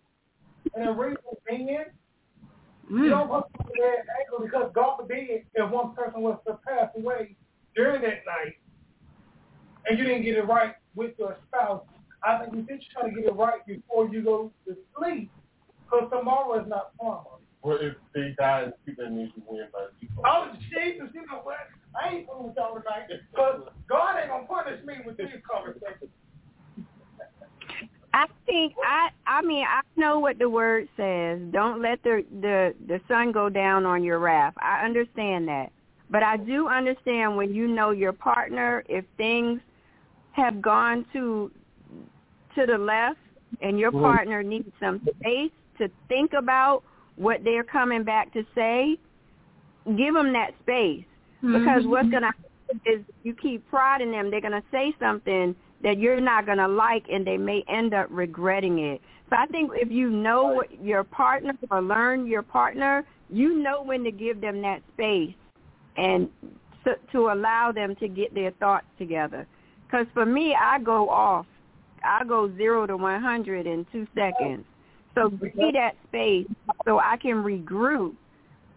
And the reason being, you Mm. don't put people in that angle because God forbid if one person was to pass away during that night and you didn't get it right with your spouse, I think you should try to get it right before you go to sleep because tomorrow is not promised. Well, if they die and people that need to win by default. Oh, Jesus, you know what? I ain't fooling with y'all tonight because God ain't going to punish me with these conversations. I think I I mean I know what the word says. Don't let the the the sun go down on your wrath. I understand that. But I do understand when you know your partner if things have gone to to the left and your partner needs some space to think about what they're coming back to say, give them that space. Because Mhm. what's going to happen is you keep prodding them they're going to say something that you're not going to like and they may end up regretting it. So i think if you know what your partner or learn your partner you know when to give them that space and to, to allow them to get their thoughts together. Because for me i go off i go zero to one hundred in two seconds so give me that space so i can regroup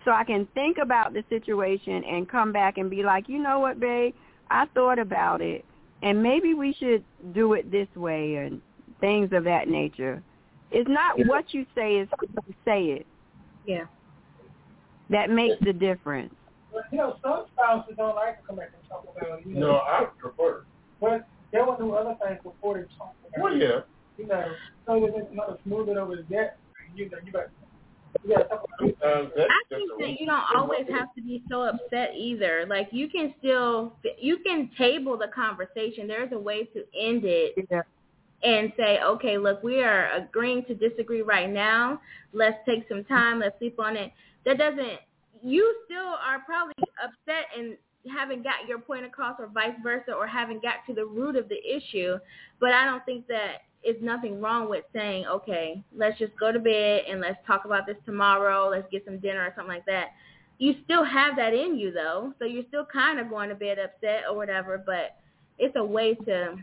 so I can think about the situation and come back and be like, you know what, babe, I thought about it, and maybe we should do it this way and things of that nature. It's not what you say; it's how you say it Yeah. that makes the difference. But, you know, some spouses don't like to come back and talk about it. You know, No, I prefer. But they will do other things before they talk about Well, yeah. You know, so that it's not smooth it over the debt. You know, you got, you got to talk about it. Sometimes that's I think that you don't always have to be so upset either. Like you can still you can table the conversation. There's a way to end it Yeah. and say, okay, look, we are agreeing to disagree right now. Let's take some time. Let's sleep on it. That doesn't. You still are probably upset and haven't got your point across, or vice versa, or haven't got to the root of the issue. But I don't think that is nothing wrong with saying, okay, let's just go to bed and let's talk about this tomorrow. Let's get some dinner or something like that. You still have that in you though, so you're still kind of going to bed upset or whatever. But it's a way to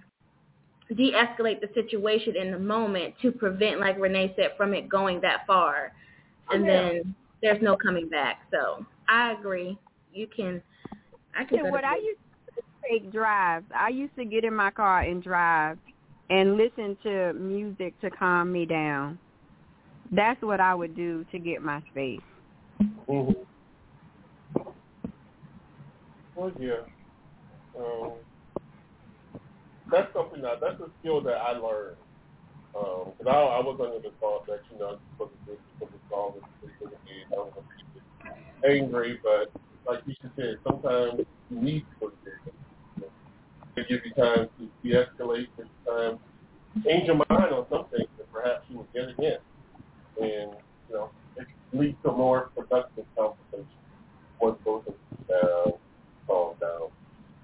de-escalate the situation in the moment to prevent, like Renee said, from it going that far. Oh, and Yeah. then there's no coming back. So I agree. You can. I can. Yeah, what I used to take drives. I used to get in my car and drive and listen to music to calm me down. That's what I would do to get my space. hmm Well, yeah. Um, that's something that that's a skill that I learned. Um, 'cause I, I was under the thought that you know supposed to do supposed to solve it, supposed to be I was gonna be angry, but like you just said, sometimes you need to go to bed. To give you time to de-escalate, you um, time change your mind on some things that perhaps you were getting in, and you know it leads to more productive conversation once both of them down, calm down.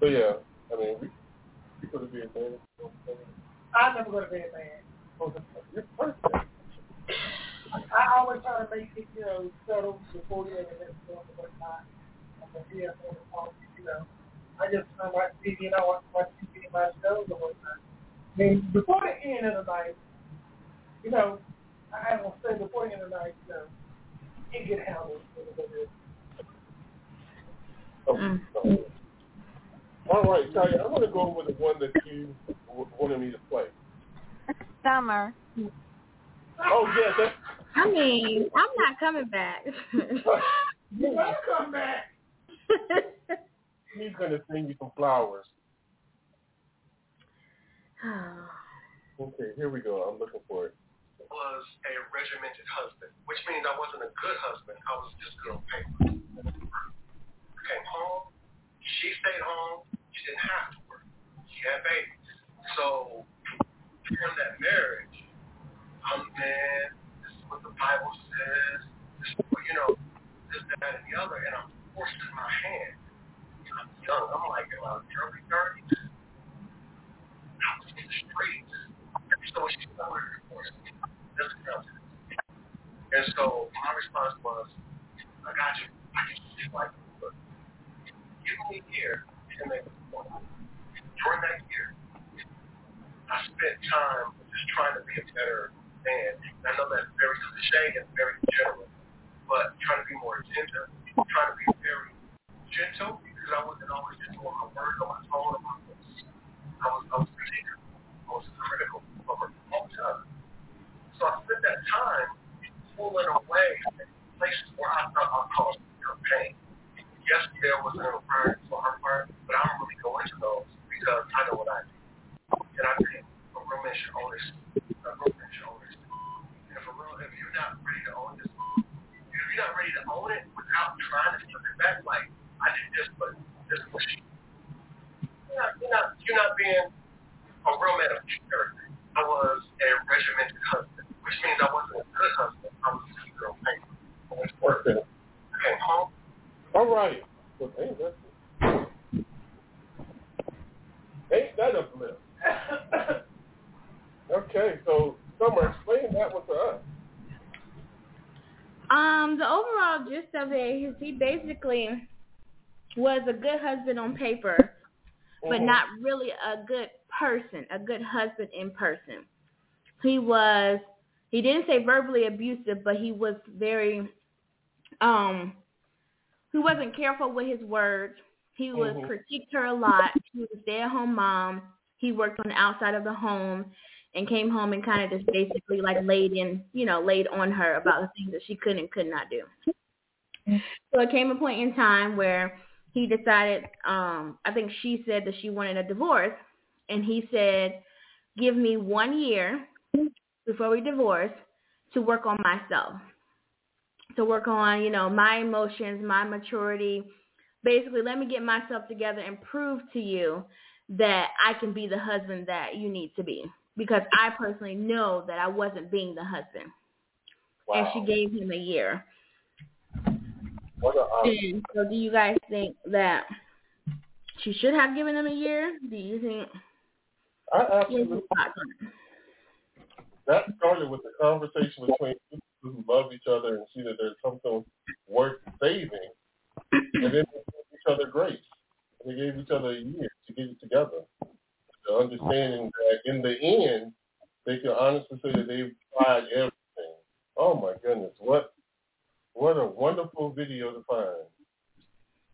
So yeah, I mean we we could have been there. I never go to bed, man. You're perfect. I always try to make it, you know, settle before end of it and whatnot. I'm a BS on the phone, you know. I just turn my TV and I watch my TV and my shows and whatnot. I mean, before the end of the night, you know, I will say before the end of the night, you know, it get handled a little bit. Okay. All right, Tanya, I'm going to go over the one that you wanted me to play. Sommer. Oh, yeah, that's, I mean, I'm not coming back. You better come back. he's going to send you some flowers. Okay, here we go. I'm looking for it. was a regimented husband, which means I wasn't a good husband. I was just good on paper. Came home. She stayed home. She didn't have to work. She had babies. So during that marriage, I'm man. This is what the Bible says. This is what, you know, this, that, and the other, and I'm forcing my hand. I'm young. I'm like in my early 30s. I was in the streets. So she started forcing me. Doesn't. And so my response was, I got you. I can see like look, give me a year to make. During that year, I spent time just trying to be a better man. And I know that's very cliche and very general, but trying to be more attentive, trying to be very gentle because I wasn't always just on my word, on my tone, on my voice. I was, I was critical. I was critical of her all the time. So I spent that time pulling away places where I thought I caused her pain. Yes, there was an environment for her part, but I don't really go into those because I know what I do. And I think a man should own. A man should own this. And if a real, if you're not ready to own this, if you're not ready to own it without trying to flip it back, like I did this, but this was. You're not, you're not, you're not being a real man of character. I was a regimented husband, which means I wasn't a good husband. I was a girl paper. I went to work. Okay. I came home. All right. Well, ain't that, ain't that a blip? Okay, so Sommer, explain that one to us. Um, the overall gist of it is he basically was a good husband on paper, but Mhm. not really a good person, a good husband in person. He was he didn't say verbally abusive, but he was very um he wasn't careful with his words. He was Mhm. critiqued her a lot. He was a stay at home mom. He worked on the outside of the home and came home and kind of just basically like laid in, you know, laid on her about the things that she could and could not do. So it came a point in time where he decided, um, I think she said that she wanted a divorce, and he said, give me one year before we divorce to work on myself, to work on, you know, my emotions, my maturity. Basically, let me get myself together and prove to you that I can be the husband that you need to be. Because I personally know that I wasn't being the husband. Wow. And she gave him a year. What a, um, And so do you guys think that she should have given him a year? Do you think I absolutely your thoughts on it? that started with the conversation between two people who love each other and see that there's something worth saving, and then they gave each other grace. And they gave each other a year to get it together. The understanding that in the end, they can honestly say that they've tried everything. Oh my goodness, what what a wonderful video to find.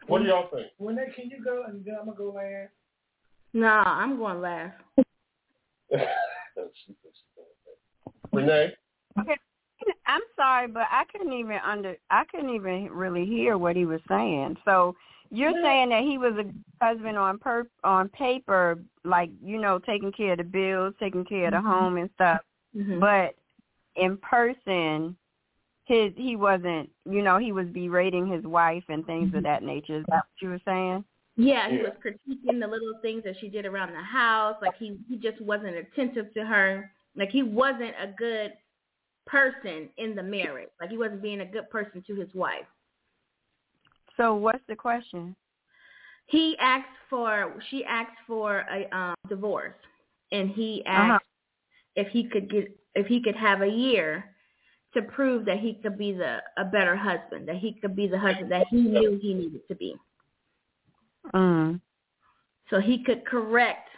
What do y'all think? Renee, can you go and then I'm gonna go last? Nah, I'm going last. Renee? Okay. I'm sorry, but I couldn't even under I couldn't even really hear what he was saying. So you're saying that he was a husband on per on paper, like you know, taking care of the bills, taking care of the home and stuff, Mm-hmm. but in person, his he wasn't. You know, he was berating his wife and things of that nature. Is that what you were saying? Yeah, he was critiquing the little things that she did around the house. Like he he just wasn't attentive to her. Like he wasn't a good person in the marriage. Like he wasn't being a good person to his wife. So what's the question? He asked for she asked for a um divorce and he Uh-huh. asked if he could get if he could have a year to prove that he could be the a better husband, that he could be the husband that he knew he needed to be. Mm. So he could correct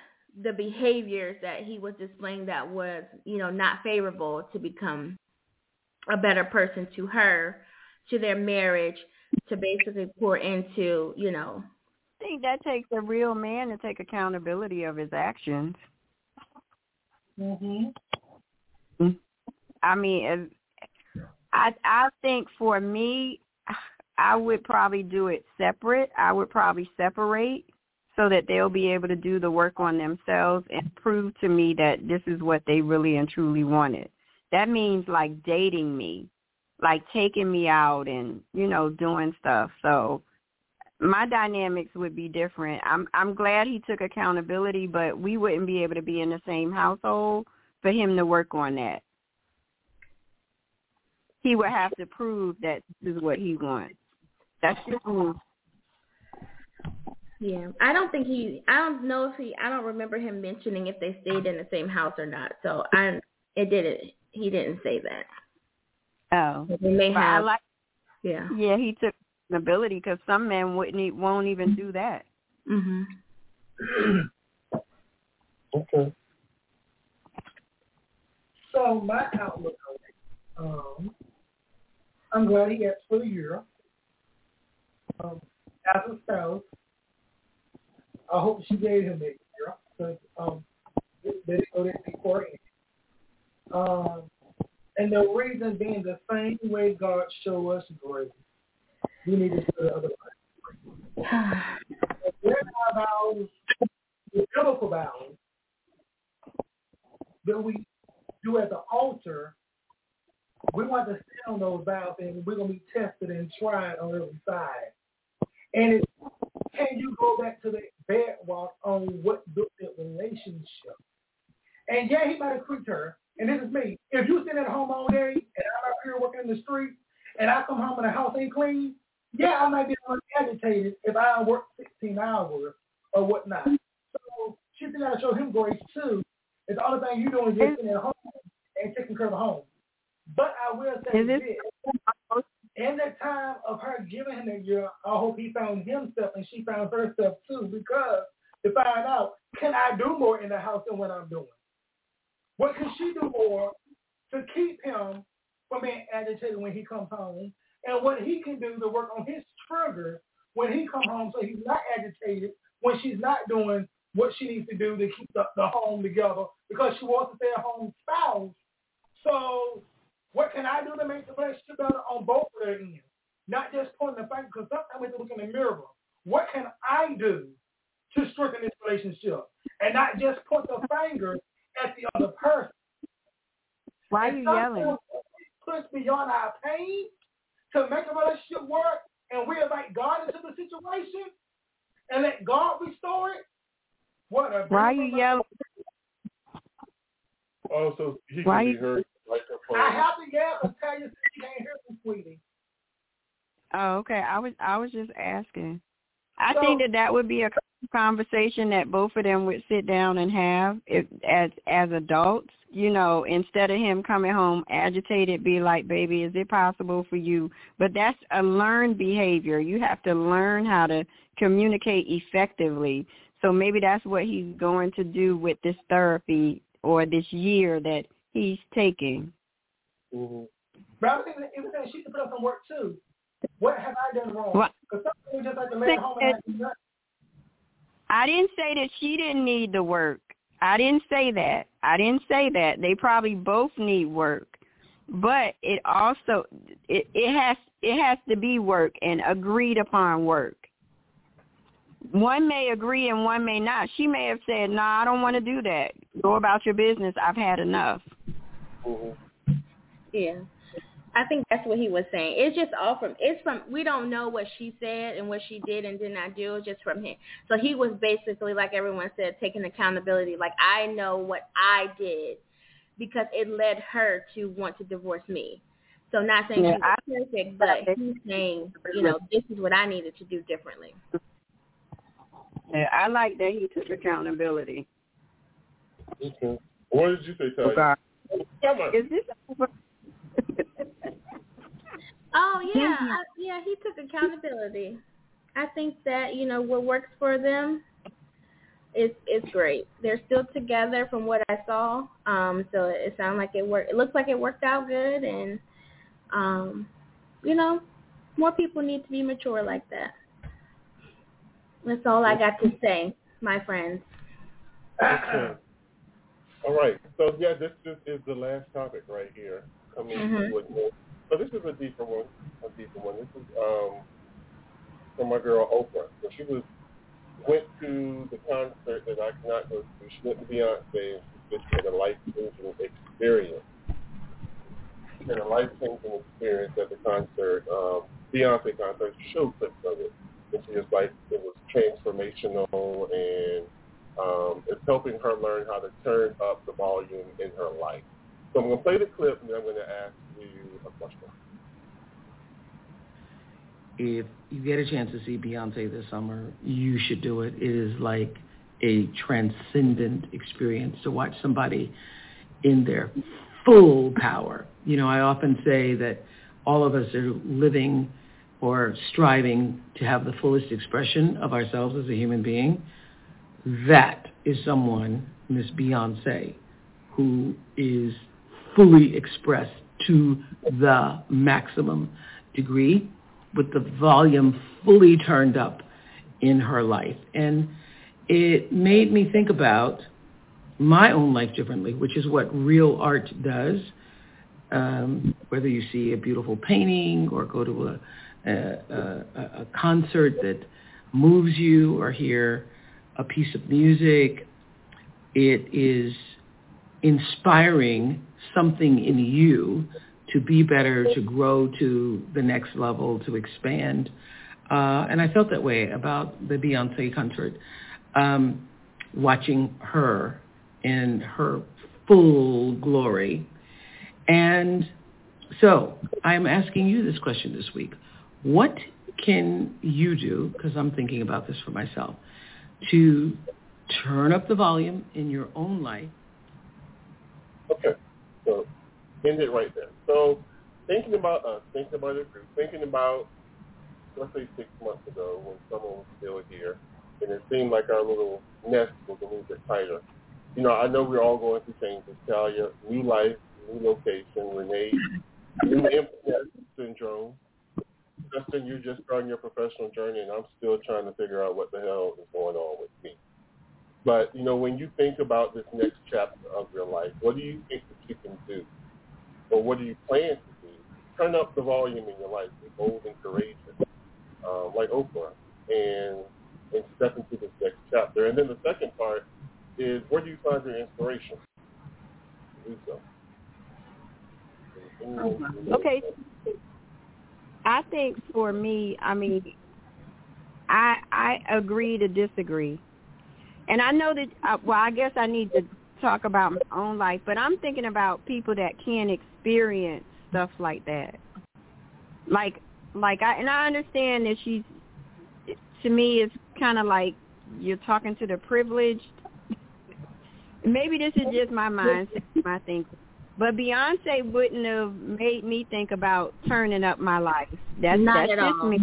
the behaviors that he was displaying that was, you know, not favorable to become a better person to her, to their marriage, to basically pour into, you know. I think that takes a real man to take accountability of his actions. Mhm. I mean, I I think for me, I would probably do it separate. I would probably separate so that they'll be able to do the work on themselves and prove to me that this is what they really and truly wanted. That means like dating me, like taking me out and, you know, doing stuff. So my dynamics would be different. I'm I'm glad he took accountability, but we wouldn't be able to be in the same household for him to work on that. He would have to prove that this is what he wants. That's just me. Yeah, I don't think he. I don't know if he. I don't remember him mentioning if they stayed in the same house or not. So I. It didn't. He didn't say that. Oh, But They may but I like. yeah. Yeah, he took accountability because some men wouldn't won't even do that. Mhm. Okay. So my outlook on it, um, I'm glad he asked for the year. Um, as a spouse, I hope she gave him that year because um, they didn't go that before him. Um, and the reason being the same way God showed us grace, we need to show the other person. There are vows, biblical vows, that we do at the altar, we want to stand on those vows and we're going to be tested and tried on every side. And can you go back to the bedrock on what built that relationship? And yeah, he might have creeped her. And this is me. If you sit at home all day and I'm out here working in the street and I come home and the house ain't clean, yeah, I might be a little agitated if I work 16 hours or whatnot. So she still got to show him grace too. It's all the thing you doing is just sitting at home and taking care of the home. But I will say Is this. it- In the time of her giving him that year, I hope he found himself and she found herself too because to find out, can I do more in the house than what I'm doing? What can she do more to keep him from being agitated when he comes home? And what he can do to work on his trigger when he comes home so he's not agitated when she's not doing what she needs to do to keep the, the home together because she wants to stay at home spouse. So what can I do to make the relationship better on both of their ends? Not just pointing the finger, because sometimes we have to look in the mirror. What can I do to strengthen this relationship? And not just point the finger at the other person. Why are you sometimes yelling? Push beyond our pain to make a relationship work, and we invite God into the situation and let God restore it. What a Why are you yelling? Oh, so he Why can be you- heard like a phone. I have to yell and tell you you can't hear me, sweetie. Oh, okay. I was I was just asking. I So- think that that would be a conversation that both of them would sit down and have if, as as adults. You know, instead of him coming home agitated, be like, "Baby, is it possible for you?" But that's a learned behavior. You have to learn how to communicate effectively. So maybe that's what he's going to do with this therapy or this year that he's taking. hmm But I was thinking, it was saying she could put up some work too. What have I done wrong? Because sometimes we just like to lay at home and not do nothing. I didn't say that she didn't need the work. I didn't say that. I didn't say that. They probably both need work. But it also it, it has it has to be work and agreed upon work. One may agree and one may not. She may have said, "No, nah, I don't want to do that. Go about your business. I've had enough." hmm Yeah. I think that's what he was saying. It's just all from it's from we don't know what she said and what she did and did not do, just from him. So he was basically like everyone said, taking accountability. Like I know what I did because it led her to want to divorce me. So not saying Yeah, she was perfect, but he's saying, you know, this is what I needed to do differently. Yeah, I like that he took accountability. Okay. What did you say, Ty? Okay. Oh, Come on. Is this over? Oh yeah, I, yeah. He took accountability. I think that you know what works for them is is great. They're still together from what I saw. Um, so it sounded like it worked. It looks like it worked out good, and um, you know, more people need to be mature like that. That's all I got to say, my friends. Okay. All right. So yeah, this just is the last topic right here. Coming Mhm. to it. So this is a deeper one. A deeper one. This is um from my girl Oprah. So she was went to the concert that I cannot go to. She went to Beyonce she just had a life changing experience. She had a life changing experience at the concert, um, Beyonce concert. She clips of it. And she was like it was transformational and um, it's helping her learn how to turn up the volume in her life. So I'm going to play the clip and then I'm going to ask you a question. If you get a chance to see Beyonce this summer, you should do it. It is like a transcendent experience to watch somebody in their full power. You know, I often say that all of us are living or striving to have the fullest expression of ourselves as a human being. That is someone, Miss Beyonce, who is fully expressed to the maximum degree with the volume fully turned up in her life. And it made me think about my own life differently, which is what real art does. Um, whether you see a beautiful painting or go to a, a, a, a concert that moves you or hear a piece of music, it is inspiring something in you to be better, to grow to the next level, to expand. Uh, and I felt that way about the Beyonce concert, um, watching her in her full glory. And so I'm asking you this question this week. What can you do, because I'm thinking about this for myself, to turn up the volume in your own life? Okay. So end it right there. So thinking about us, thinking about the group, thinking about let's say six months ago when someone was still here and it seemed like our little nest was a little bit tighter. You know, I know we're all going through changes. Talia, new life, new location, Renee, new empty syndrome. Justin, you're just starting your professional journey and I'm still trying to figure out what the hell is going on with me. But, you know, when you think about this next chapter of your life, what do you think that you can do? Or what do you plan to do? Turn up the volume in your life. Be bold and courageous, uh, like Oprah, and and step into this next chapter. And then the second part is where do you find your inspiration? Do so. Okay. I think for me, I mean, I I agree to disagree, and I know that. Uh, well, I guess I need to talk about my own life, but I'm thinking about people that can experience stuff like that. Like, like I and I understand that she's. To me, it's kind of like you're talking to the privileged. Maybe this is just my mindset, my thinking. But Beyonce wouldn't have made me think about turning up my life. That's Not that's at just all. me.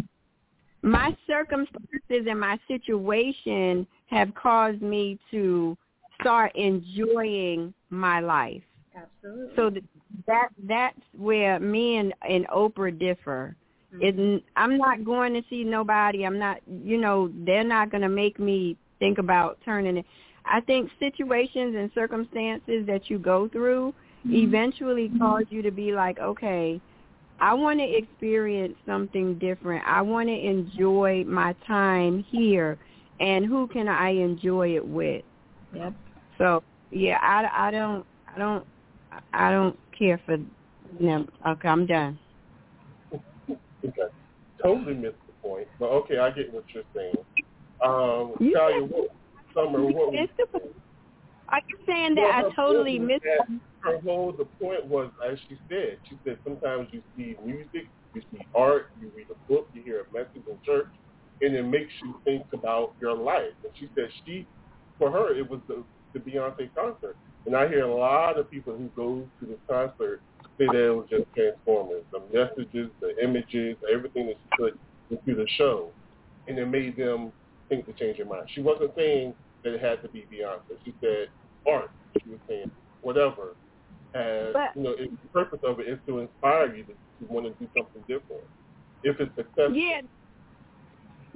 My circumstances and my situation have caused me to start enjoying my life. Absolutely. So th- that that's where me and, and Oprah differ. Mm-hmm. It, I'm not going to see nobody. I'm not, you know, they're not going to make me think about turning it. I think situations and circumstances that you go through mm-hmm. eventually cause you to be like, okay, I want to experience something different. I want to enjoy my time here, and who can I enjoy it with? Yep. So yeah, I, I don't I don't I don't care for them. Okay, I'm done. Okay. Totally missed the point. But okay, I get what you're saying. Um, Yeah. Talia, what, Sommer, what was It's the- Are you saying that I totally missed? Her whole the point was as she said she said sometimes you see music you see art you read a book you hear a message in church and it makes you think about your life and she said she for her it was the the beyonce concert and i hear a lot of people who go to this concert say that it was just Transformers. The messages, the images, everything that she put into the show, and it made them think to change their mind. She wasn't saying that it had to be Beyonce. She said art. She was saying whatever. And But- you know, it, the purpose of it is to inspire you to, to want to do something different. If it's successful, Yeah,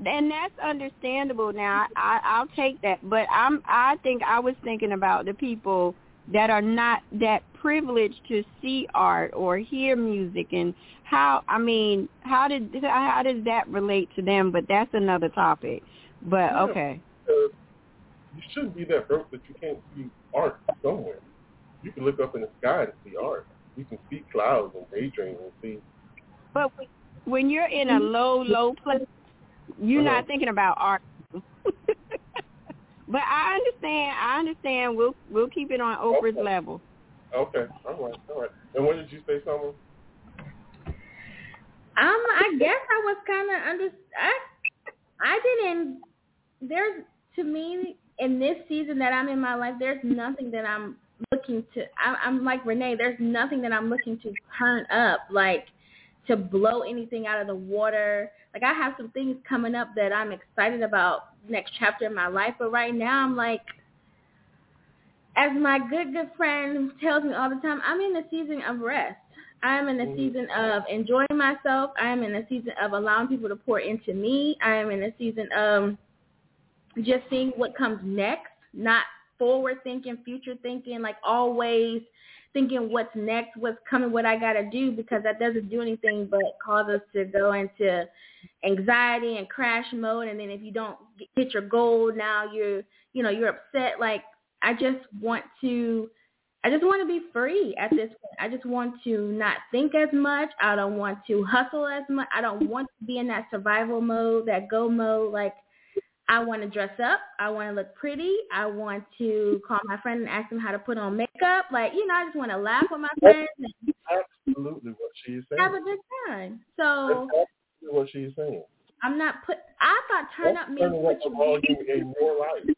and that's understandable. Now, I, I'll take that, but I'm. I think I was thinking about the people that are not that privileged to see art or hear music, and how. I mean, how did how does that relate to them? But that's another topic. But Yeah. okay, because you shouldn't be that broke that you can't see art somewhere. You can look up in the sky and see art. You can see clouds and daydream and see. but when you're in a low low place, you're Uh-huh. not thinking about art. but I understand. I understand. We'll we'll keep it on Oprah's Okay. level. Okay, all right, all right. And what did you say, Sommer? Um, I guess I was kind of under. I I didn't. There's to me in this season that I'm in my life. There's nothing that I'm looking to. I, I'm like Renee. There's nothing that I'm looking to turn up, like to blow anything out of the water. Like I have some things coming up that I'm excited about next chapter in my life. But right now, I'm like, as my good good friend tells me all the time, I'm in a season of rest. I am in a Mhm. season of enjoying myself. I am in a season of allowing people to pour into me. I am in a season of just seeing what comes next, not forward thinking, future thinking, like always thinking what's next, what's coming, what I got to do, because that doesn't do anything but cause us to go into anxiety and crash mode. And then if you don't hit your goal, now you're, you know, you're upset. Like I just want to I just want to be free at this point. I just want to not think as much. I don't want to hustle as much. I don't want to be in that survival mode, that go mode. Like I want to dress up. I want to look pretty. I want to call my friend and ask them how to put on makeup. Like, you know, I just want to laugh with my friends and Absolutely what she is saying. have a good time. So That's absolutely what she's saying. I'm not put. I thought turn That's up means turning up the volume in your life.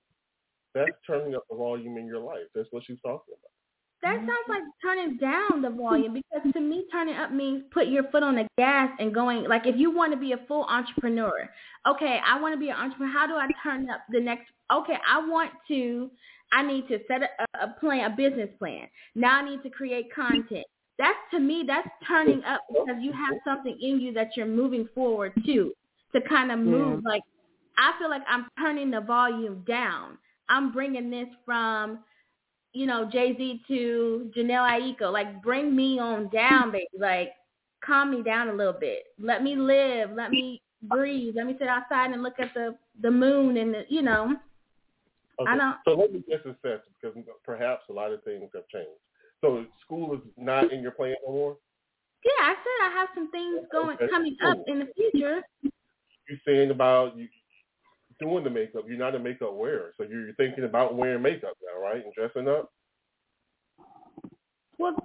That's turning up the volume in your life. That's what she's talking about. That sounds mm-hmm. like turning down the hmm. volume because to me turning up means put your foot on the gas and going like if you want to be a full entrepreneur. Okay, I want to be an entrepreneur. How do I turn up the next Okay, I want to I need to set a, a plan, a business plan. Now I need to create content. That's to me that's turning up because you have something in you that you're moving forward to to kind of move like I feel like I'm turning the volume down. I'm bringing this from you know, Jay Z to Jhené Aiko. Like, bring me on down, hmm. baby. Like, calm me down a little bit. Let me live. Let me breathe. Let me sit outside and look at the the moon and the, you know. Okay. I don't. So let me just assess because perhaps a lot of things have changed. So school is not in your plan no more. Yeah, I said I have some things going Okay, coming cool. up in the future. You're saying about you doing the makeup. You're not a makeup wearer, so you're thinking about wearing makeup now, right? And dressing up. Well,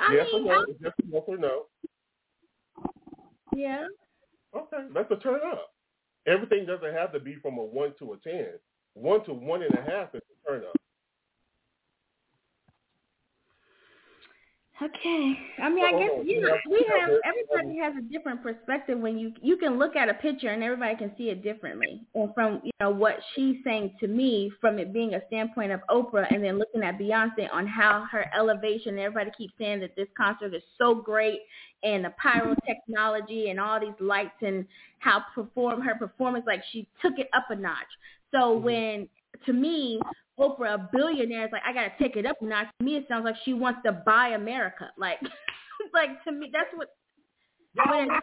I yes mean, or no? I, Yes yes or no? yeah. Okay, that's a turn up. Everything doesn't have to be from a one to a ten. One to one and a half is a turn up. Okay. I mean, I guess you know we have have everybody has a different perspective when you you can look at a picture and everybody can see it differently. And from you know what she's saying to me, from it being a standpoint of Oprah, and then looking at Beyonce on how her elevation. Everybody keeps saying that this concert is so great, and the pyrotechnology and all these lights and how perform her performance like she took it up a notch. So when to me Oprah, a billionaire, is like, I gotta take it up a notch. To me, it sounds like she wants to buy America. Like, like to me, that's what. Y'all When- got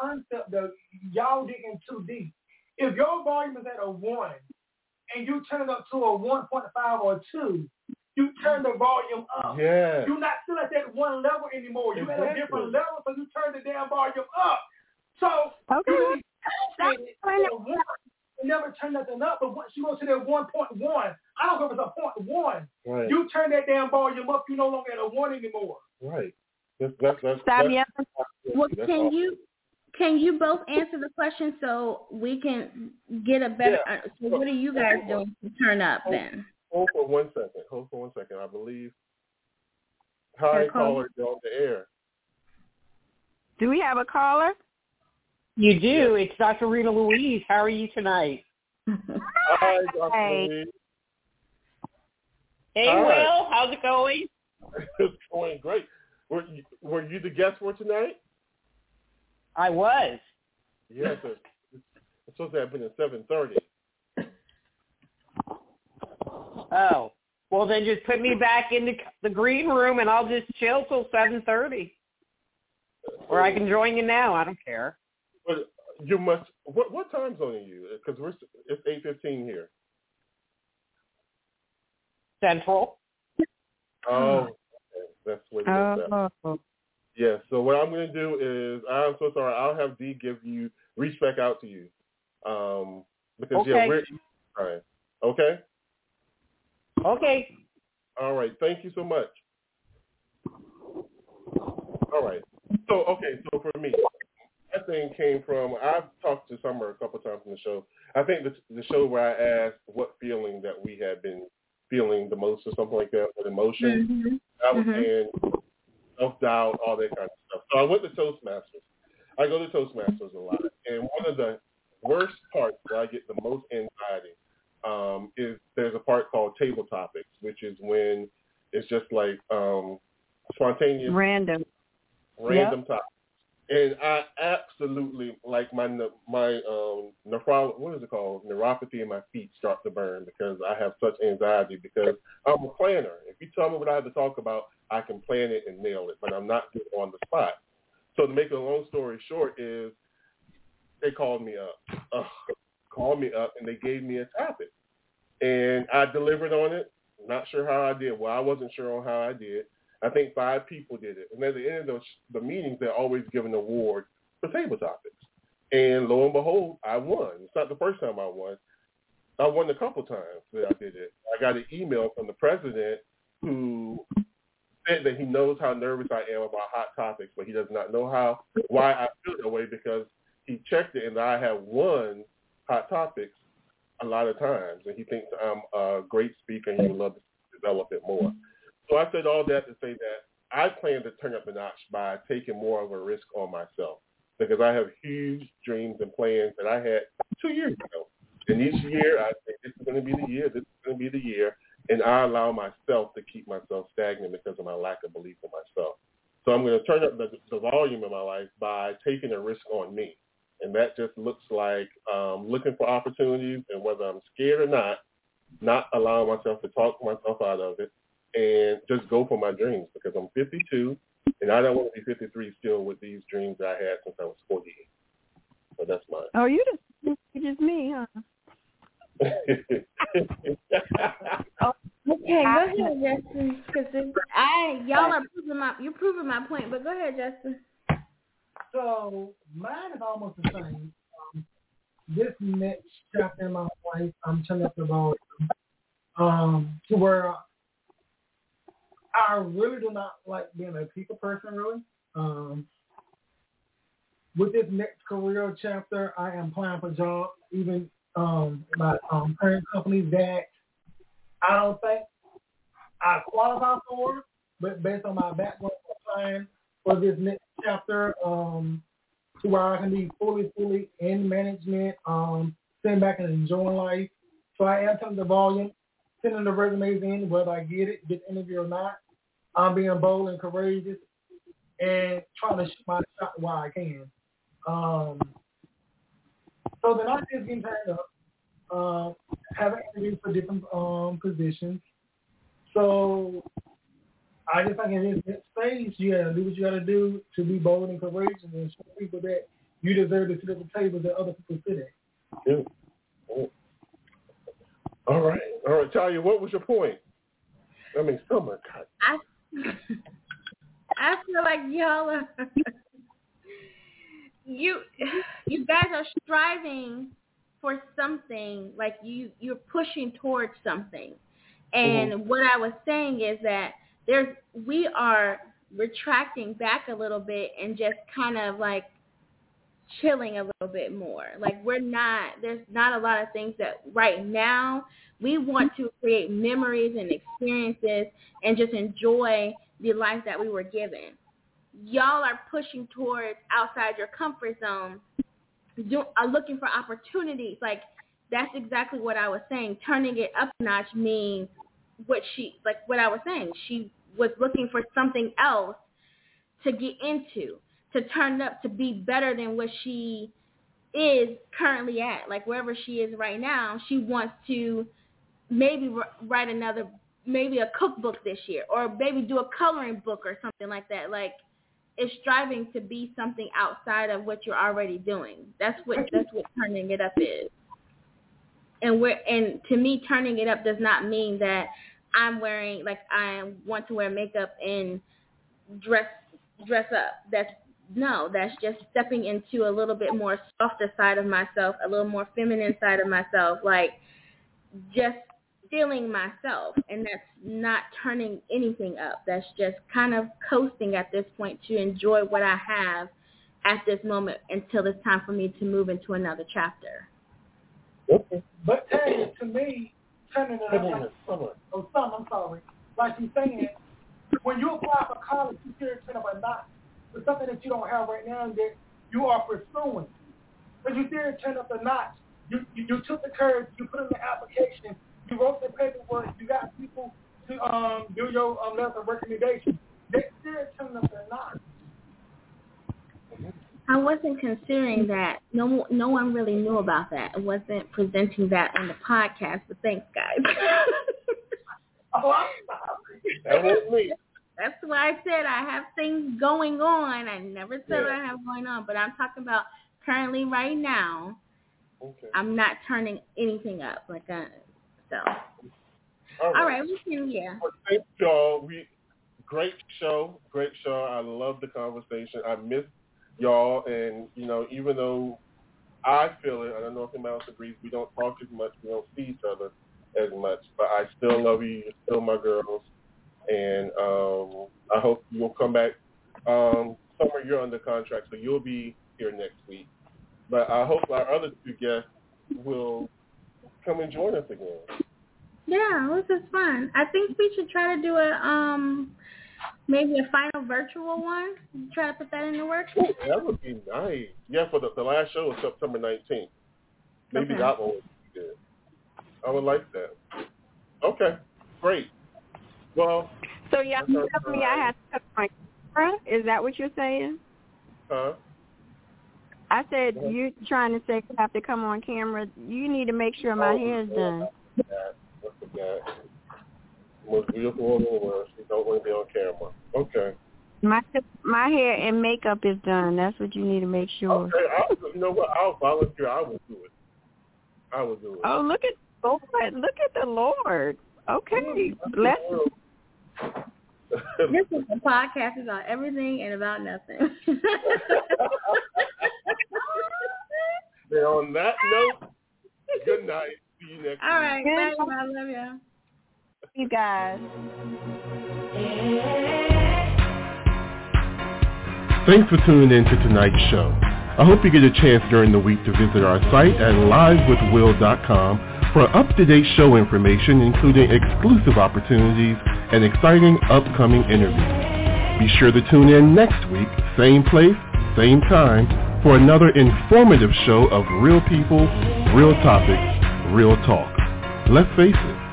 concept of y'all digging too deep. If your volume is at a one and you turn it up to a one point five or two, you turn the volume up. Yeah. You're not still at that one level anymore. You're at a different level, so you turn the damn volume up. So Okay, you well, really that's elevated fine. to a one. You never turn nothing up, but once you go to that one point one, I don't know if it's a point one. Right. You turn that damn volume up, you're no longer at a one anymore. right. That's that's that's. Stop that's, yelling. Well, that's can all. you can you both answer the question so we can get a better? Yeah. uh, So what are you guys doing to turn up then? Hold for one second. Hold for one second. I believe Hi, caller, you're on the air. Do we have a caller? You do. It's Dr. Rita Louise. How are you tonight? Hi, Dr. Hi. Louise. Hey, All right. Wil. How's it going? It's going great. Were you, were you the guest for tonight? I was. Yes, it's, it's supposed to have been at seven thirty. Oh. Well, then just put me back in the, the green room and I'll just chill till 7.30. Or I can join you now. I don't care. But you must. What what time zone are you? Because we're it's eight fifteen here. Central. Oh, okay. that's what it is. now. Oh. Yes. So what I'm going to do is I'm so sorry. I'll have D give you reach back out to you. Um, because yeah, we're time. Okay. Okay. All right. Thank you so much. All right. So okay. So for me, that thing came from. I've talked to Sommer a couple times in the show. I think the the show where I asked what feeling that we had been feeling the most or something like that, what emotion. I was Mhm. saying self doubt, all that kind of stuff. So I went to Toastmasters. I go to Toastmasters a lot, and one of the worst parts where I get the most anxiety um, is there's a part called table topics, which is when it's just like um, spontaneous, Random. random topics. And I absolutely like my my um nephro what is it called neuropathy in my feet start to burn because I have such anxiety because I'm a planner. If you tell me what I have to talk about, I can plan it and nail it, but I'm not good on the spot. So to make a long story short is they called me up, uh, called me up, and they gave me a topic, and I delivered on it. Not sure how I did. Well, I wasn't sure on how I did. I think five people did it, and at the end of the, the meetings, they're always given an award for table topics. And lo and behold, I won. It's not the first time I won. I won a couple times that I did it. I got an email from the president who said that he knows how nervous I am about hot topics, but he does not know how why I feel that way because he checked it and I have won hot topics a lot of times, and he thinks I'm a great speaker and he would love to develop it more. So I said all that to say that I plan to turn up a notch by taking more of a risk on myself because I have huge dreams and plans that I had two years ago. And each year I say this is going to be the year, this is going to be the year, and I allow myself to keep myself stagnant because of my lack of belief in myself. So I'm going to turn up the, the volume in my life by taking a risk on me. And that just looks like um, looking for opportunities and whether I'm scared or not, not allowing myself to talk myself out of it and just go for my dreams because I'm 52 and I don't want to be 53 still with these dreams that I had since I was 48. So that's mine. Oh, you just you just me, huh? Okay, go ahead, Justin. Because I y'all are proving my you're proving my point. But go ahead, Justin. So mine is almost the same. Um, this next chapter in my life, I'm turning up the volume um, to where I really do not like being a people person, really. Um, with this next career chapter, I am applying for jobs, even um, my um, current companies that I don't think I qualify for, but based on my background, applying for this next chapter um, to where I can be fully, fully in management, um, sitting back and enjoying life. So I am turning the volume, sending the resumes in, whether I get it, get interview or not. I'm being bold and courageous and trying to shoot my shot while I can. Um, so then I just getting turned up, uh, having interviews for different um, positions. So I just think in this stage, you gotta do what you gotta do to be bold and courageous and show people that you deserve to sit at the table that other people sit at. Yeah. All right. All right, Talia, what was your point? I mean, oh Sommer, God. I I feel like y'all are you you guys are striving for something like you you're pushing towards something and mm-hmm. what i was saying is that there's we are retracting back a little bit and just kind of like chilling a little bit more like we're not there's not a lot of things that right now we want to create memories and experiences and just enjoy the life that we were given. Y'all are pushing towards outside your comfort zone, do, are looking for opportunities. Like that's exactly what I was saying. Turning it up a notch means what she like what I was saying. She was looking for something else to get into, to turn up to be better than what she is currently at. Like wherever she is right now, she wants to maybe write another maybe a cookbook this year or maybe do a coloring book or something like that. Like it's striving to be something outside of what you're already doing. That's what that's what turning it up is. And we're and to me turning it up does not mean that I'm wearing like I want to wear makeup and dress dress up. That's no, that's just stepping into a little bit more softer side of myself, a little more feminine side of myself, like just feeling myself and that's not turning anything up. That's just kind of coasting at this point to enjoy what I have at this moment until it's time for me to move into another chapter. Okay. But Tanya, to me, turning it up oh, some, I'm sorry. Like you're saying, when you apply for college, you hear turn up a notch for something that you don't have right now that you are pursuing. But you did turn up the notch. You, you, you took the courage, you put in the application, you wrote the paperwork. You got people to um, do your um, letter of recommendation. They still turn up the notch. I wasn't considering that. No, no one really knew about that. I wasn't presenting that on the podcast. But thanks, guys. oh, I'm sorry. That was me. That's why I said I have things going on. I never said yeah. what I have going on, but I'm talking about currently right now. Okay. I'm not turning anything up. Like I, so. All right. All right, we can yeah. Well, thank y'all. We great show, great show. I love the conversation. I miss y'all, and you know, even though I feel it, I don't know if anyone else agrees. We don't talk as much. We don't see each other as much, but I still love you. You're still my girls, and um, I hope you'll come back. Um, Sommer, you're under contract, so you'll be here next week. But I hope our other two guests will come and join us again. Yeah, this is fun. I think we should try to do a um maybe a final virtual one. Try to put that in the works. Oh, that would be nice. Yeah, for the the last show was September nineteenth. Maybe Okay. that one would be good. I would like that. Okay, great. Well, So y'all telling me I have to cut my camera? Is that what you're saying? huh? I said you trying to say you have to come on camera. You need to make sure my Oh, hair's yeah. done. What's the guy? Most beautiful woman in the world. She don't want to be on camera. Okay. My my hair and makeup is done. That's what you need to make sure. Okay. I'll, you know what? I'll volunteer. I will do it. I will do it. Oh, look at Lord! Look at the Lord. Okay, mm, let's. This is a podcast about everything and about nothing. And on that note, good night. See you next All week. right, bye. I love you. You guys. Thanks for tuning in to tonight's show. I hope you get a chance during the week to visit our site at livewithwill.com for up-to-date show information, including exclusive opportunities and exciting upcoming interviews. Be sure to tune in next week, same place, same time, for another informative show of real people, real topics, real talk. Let's face it,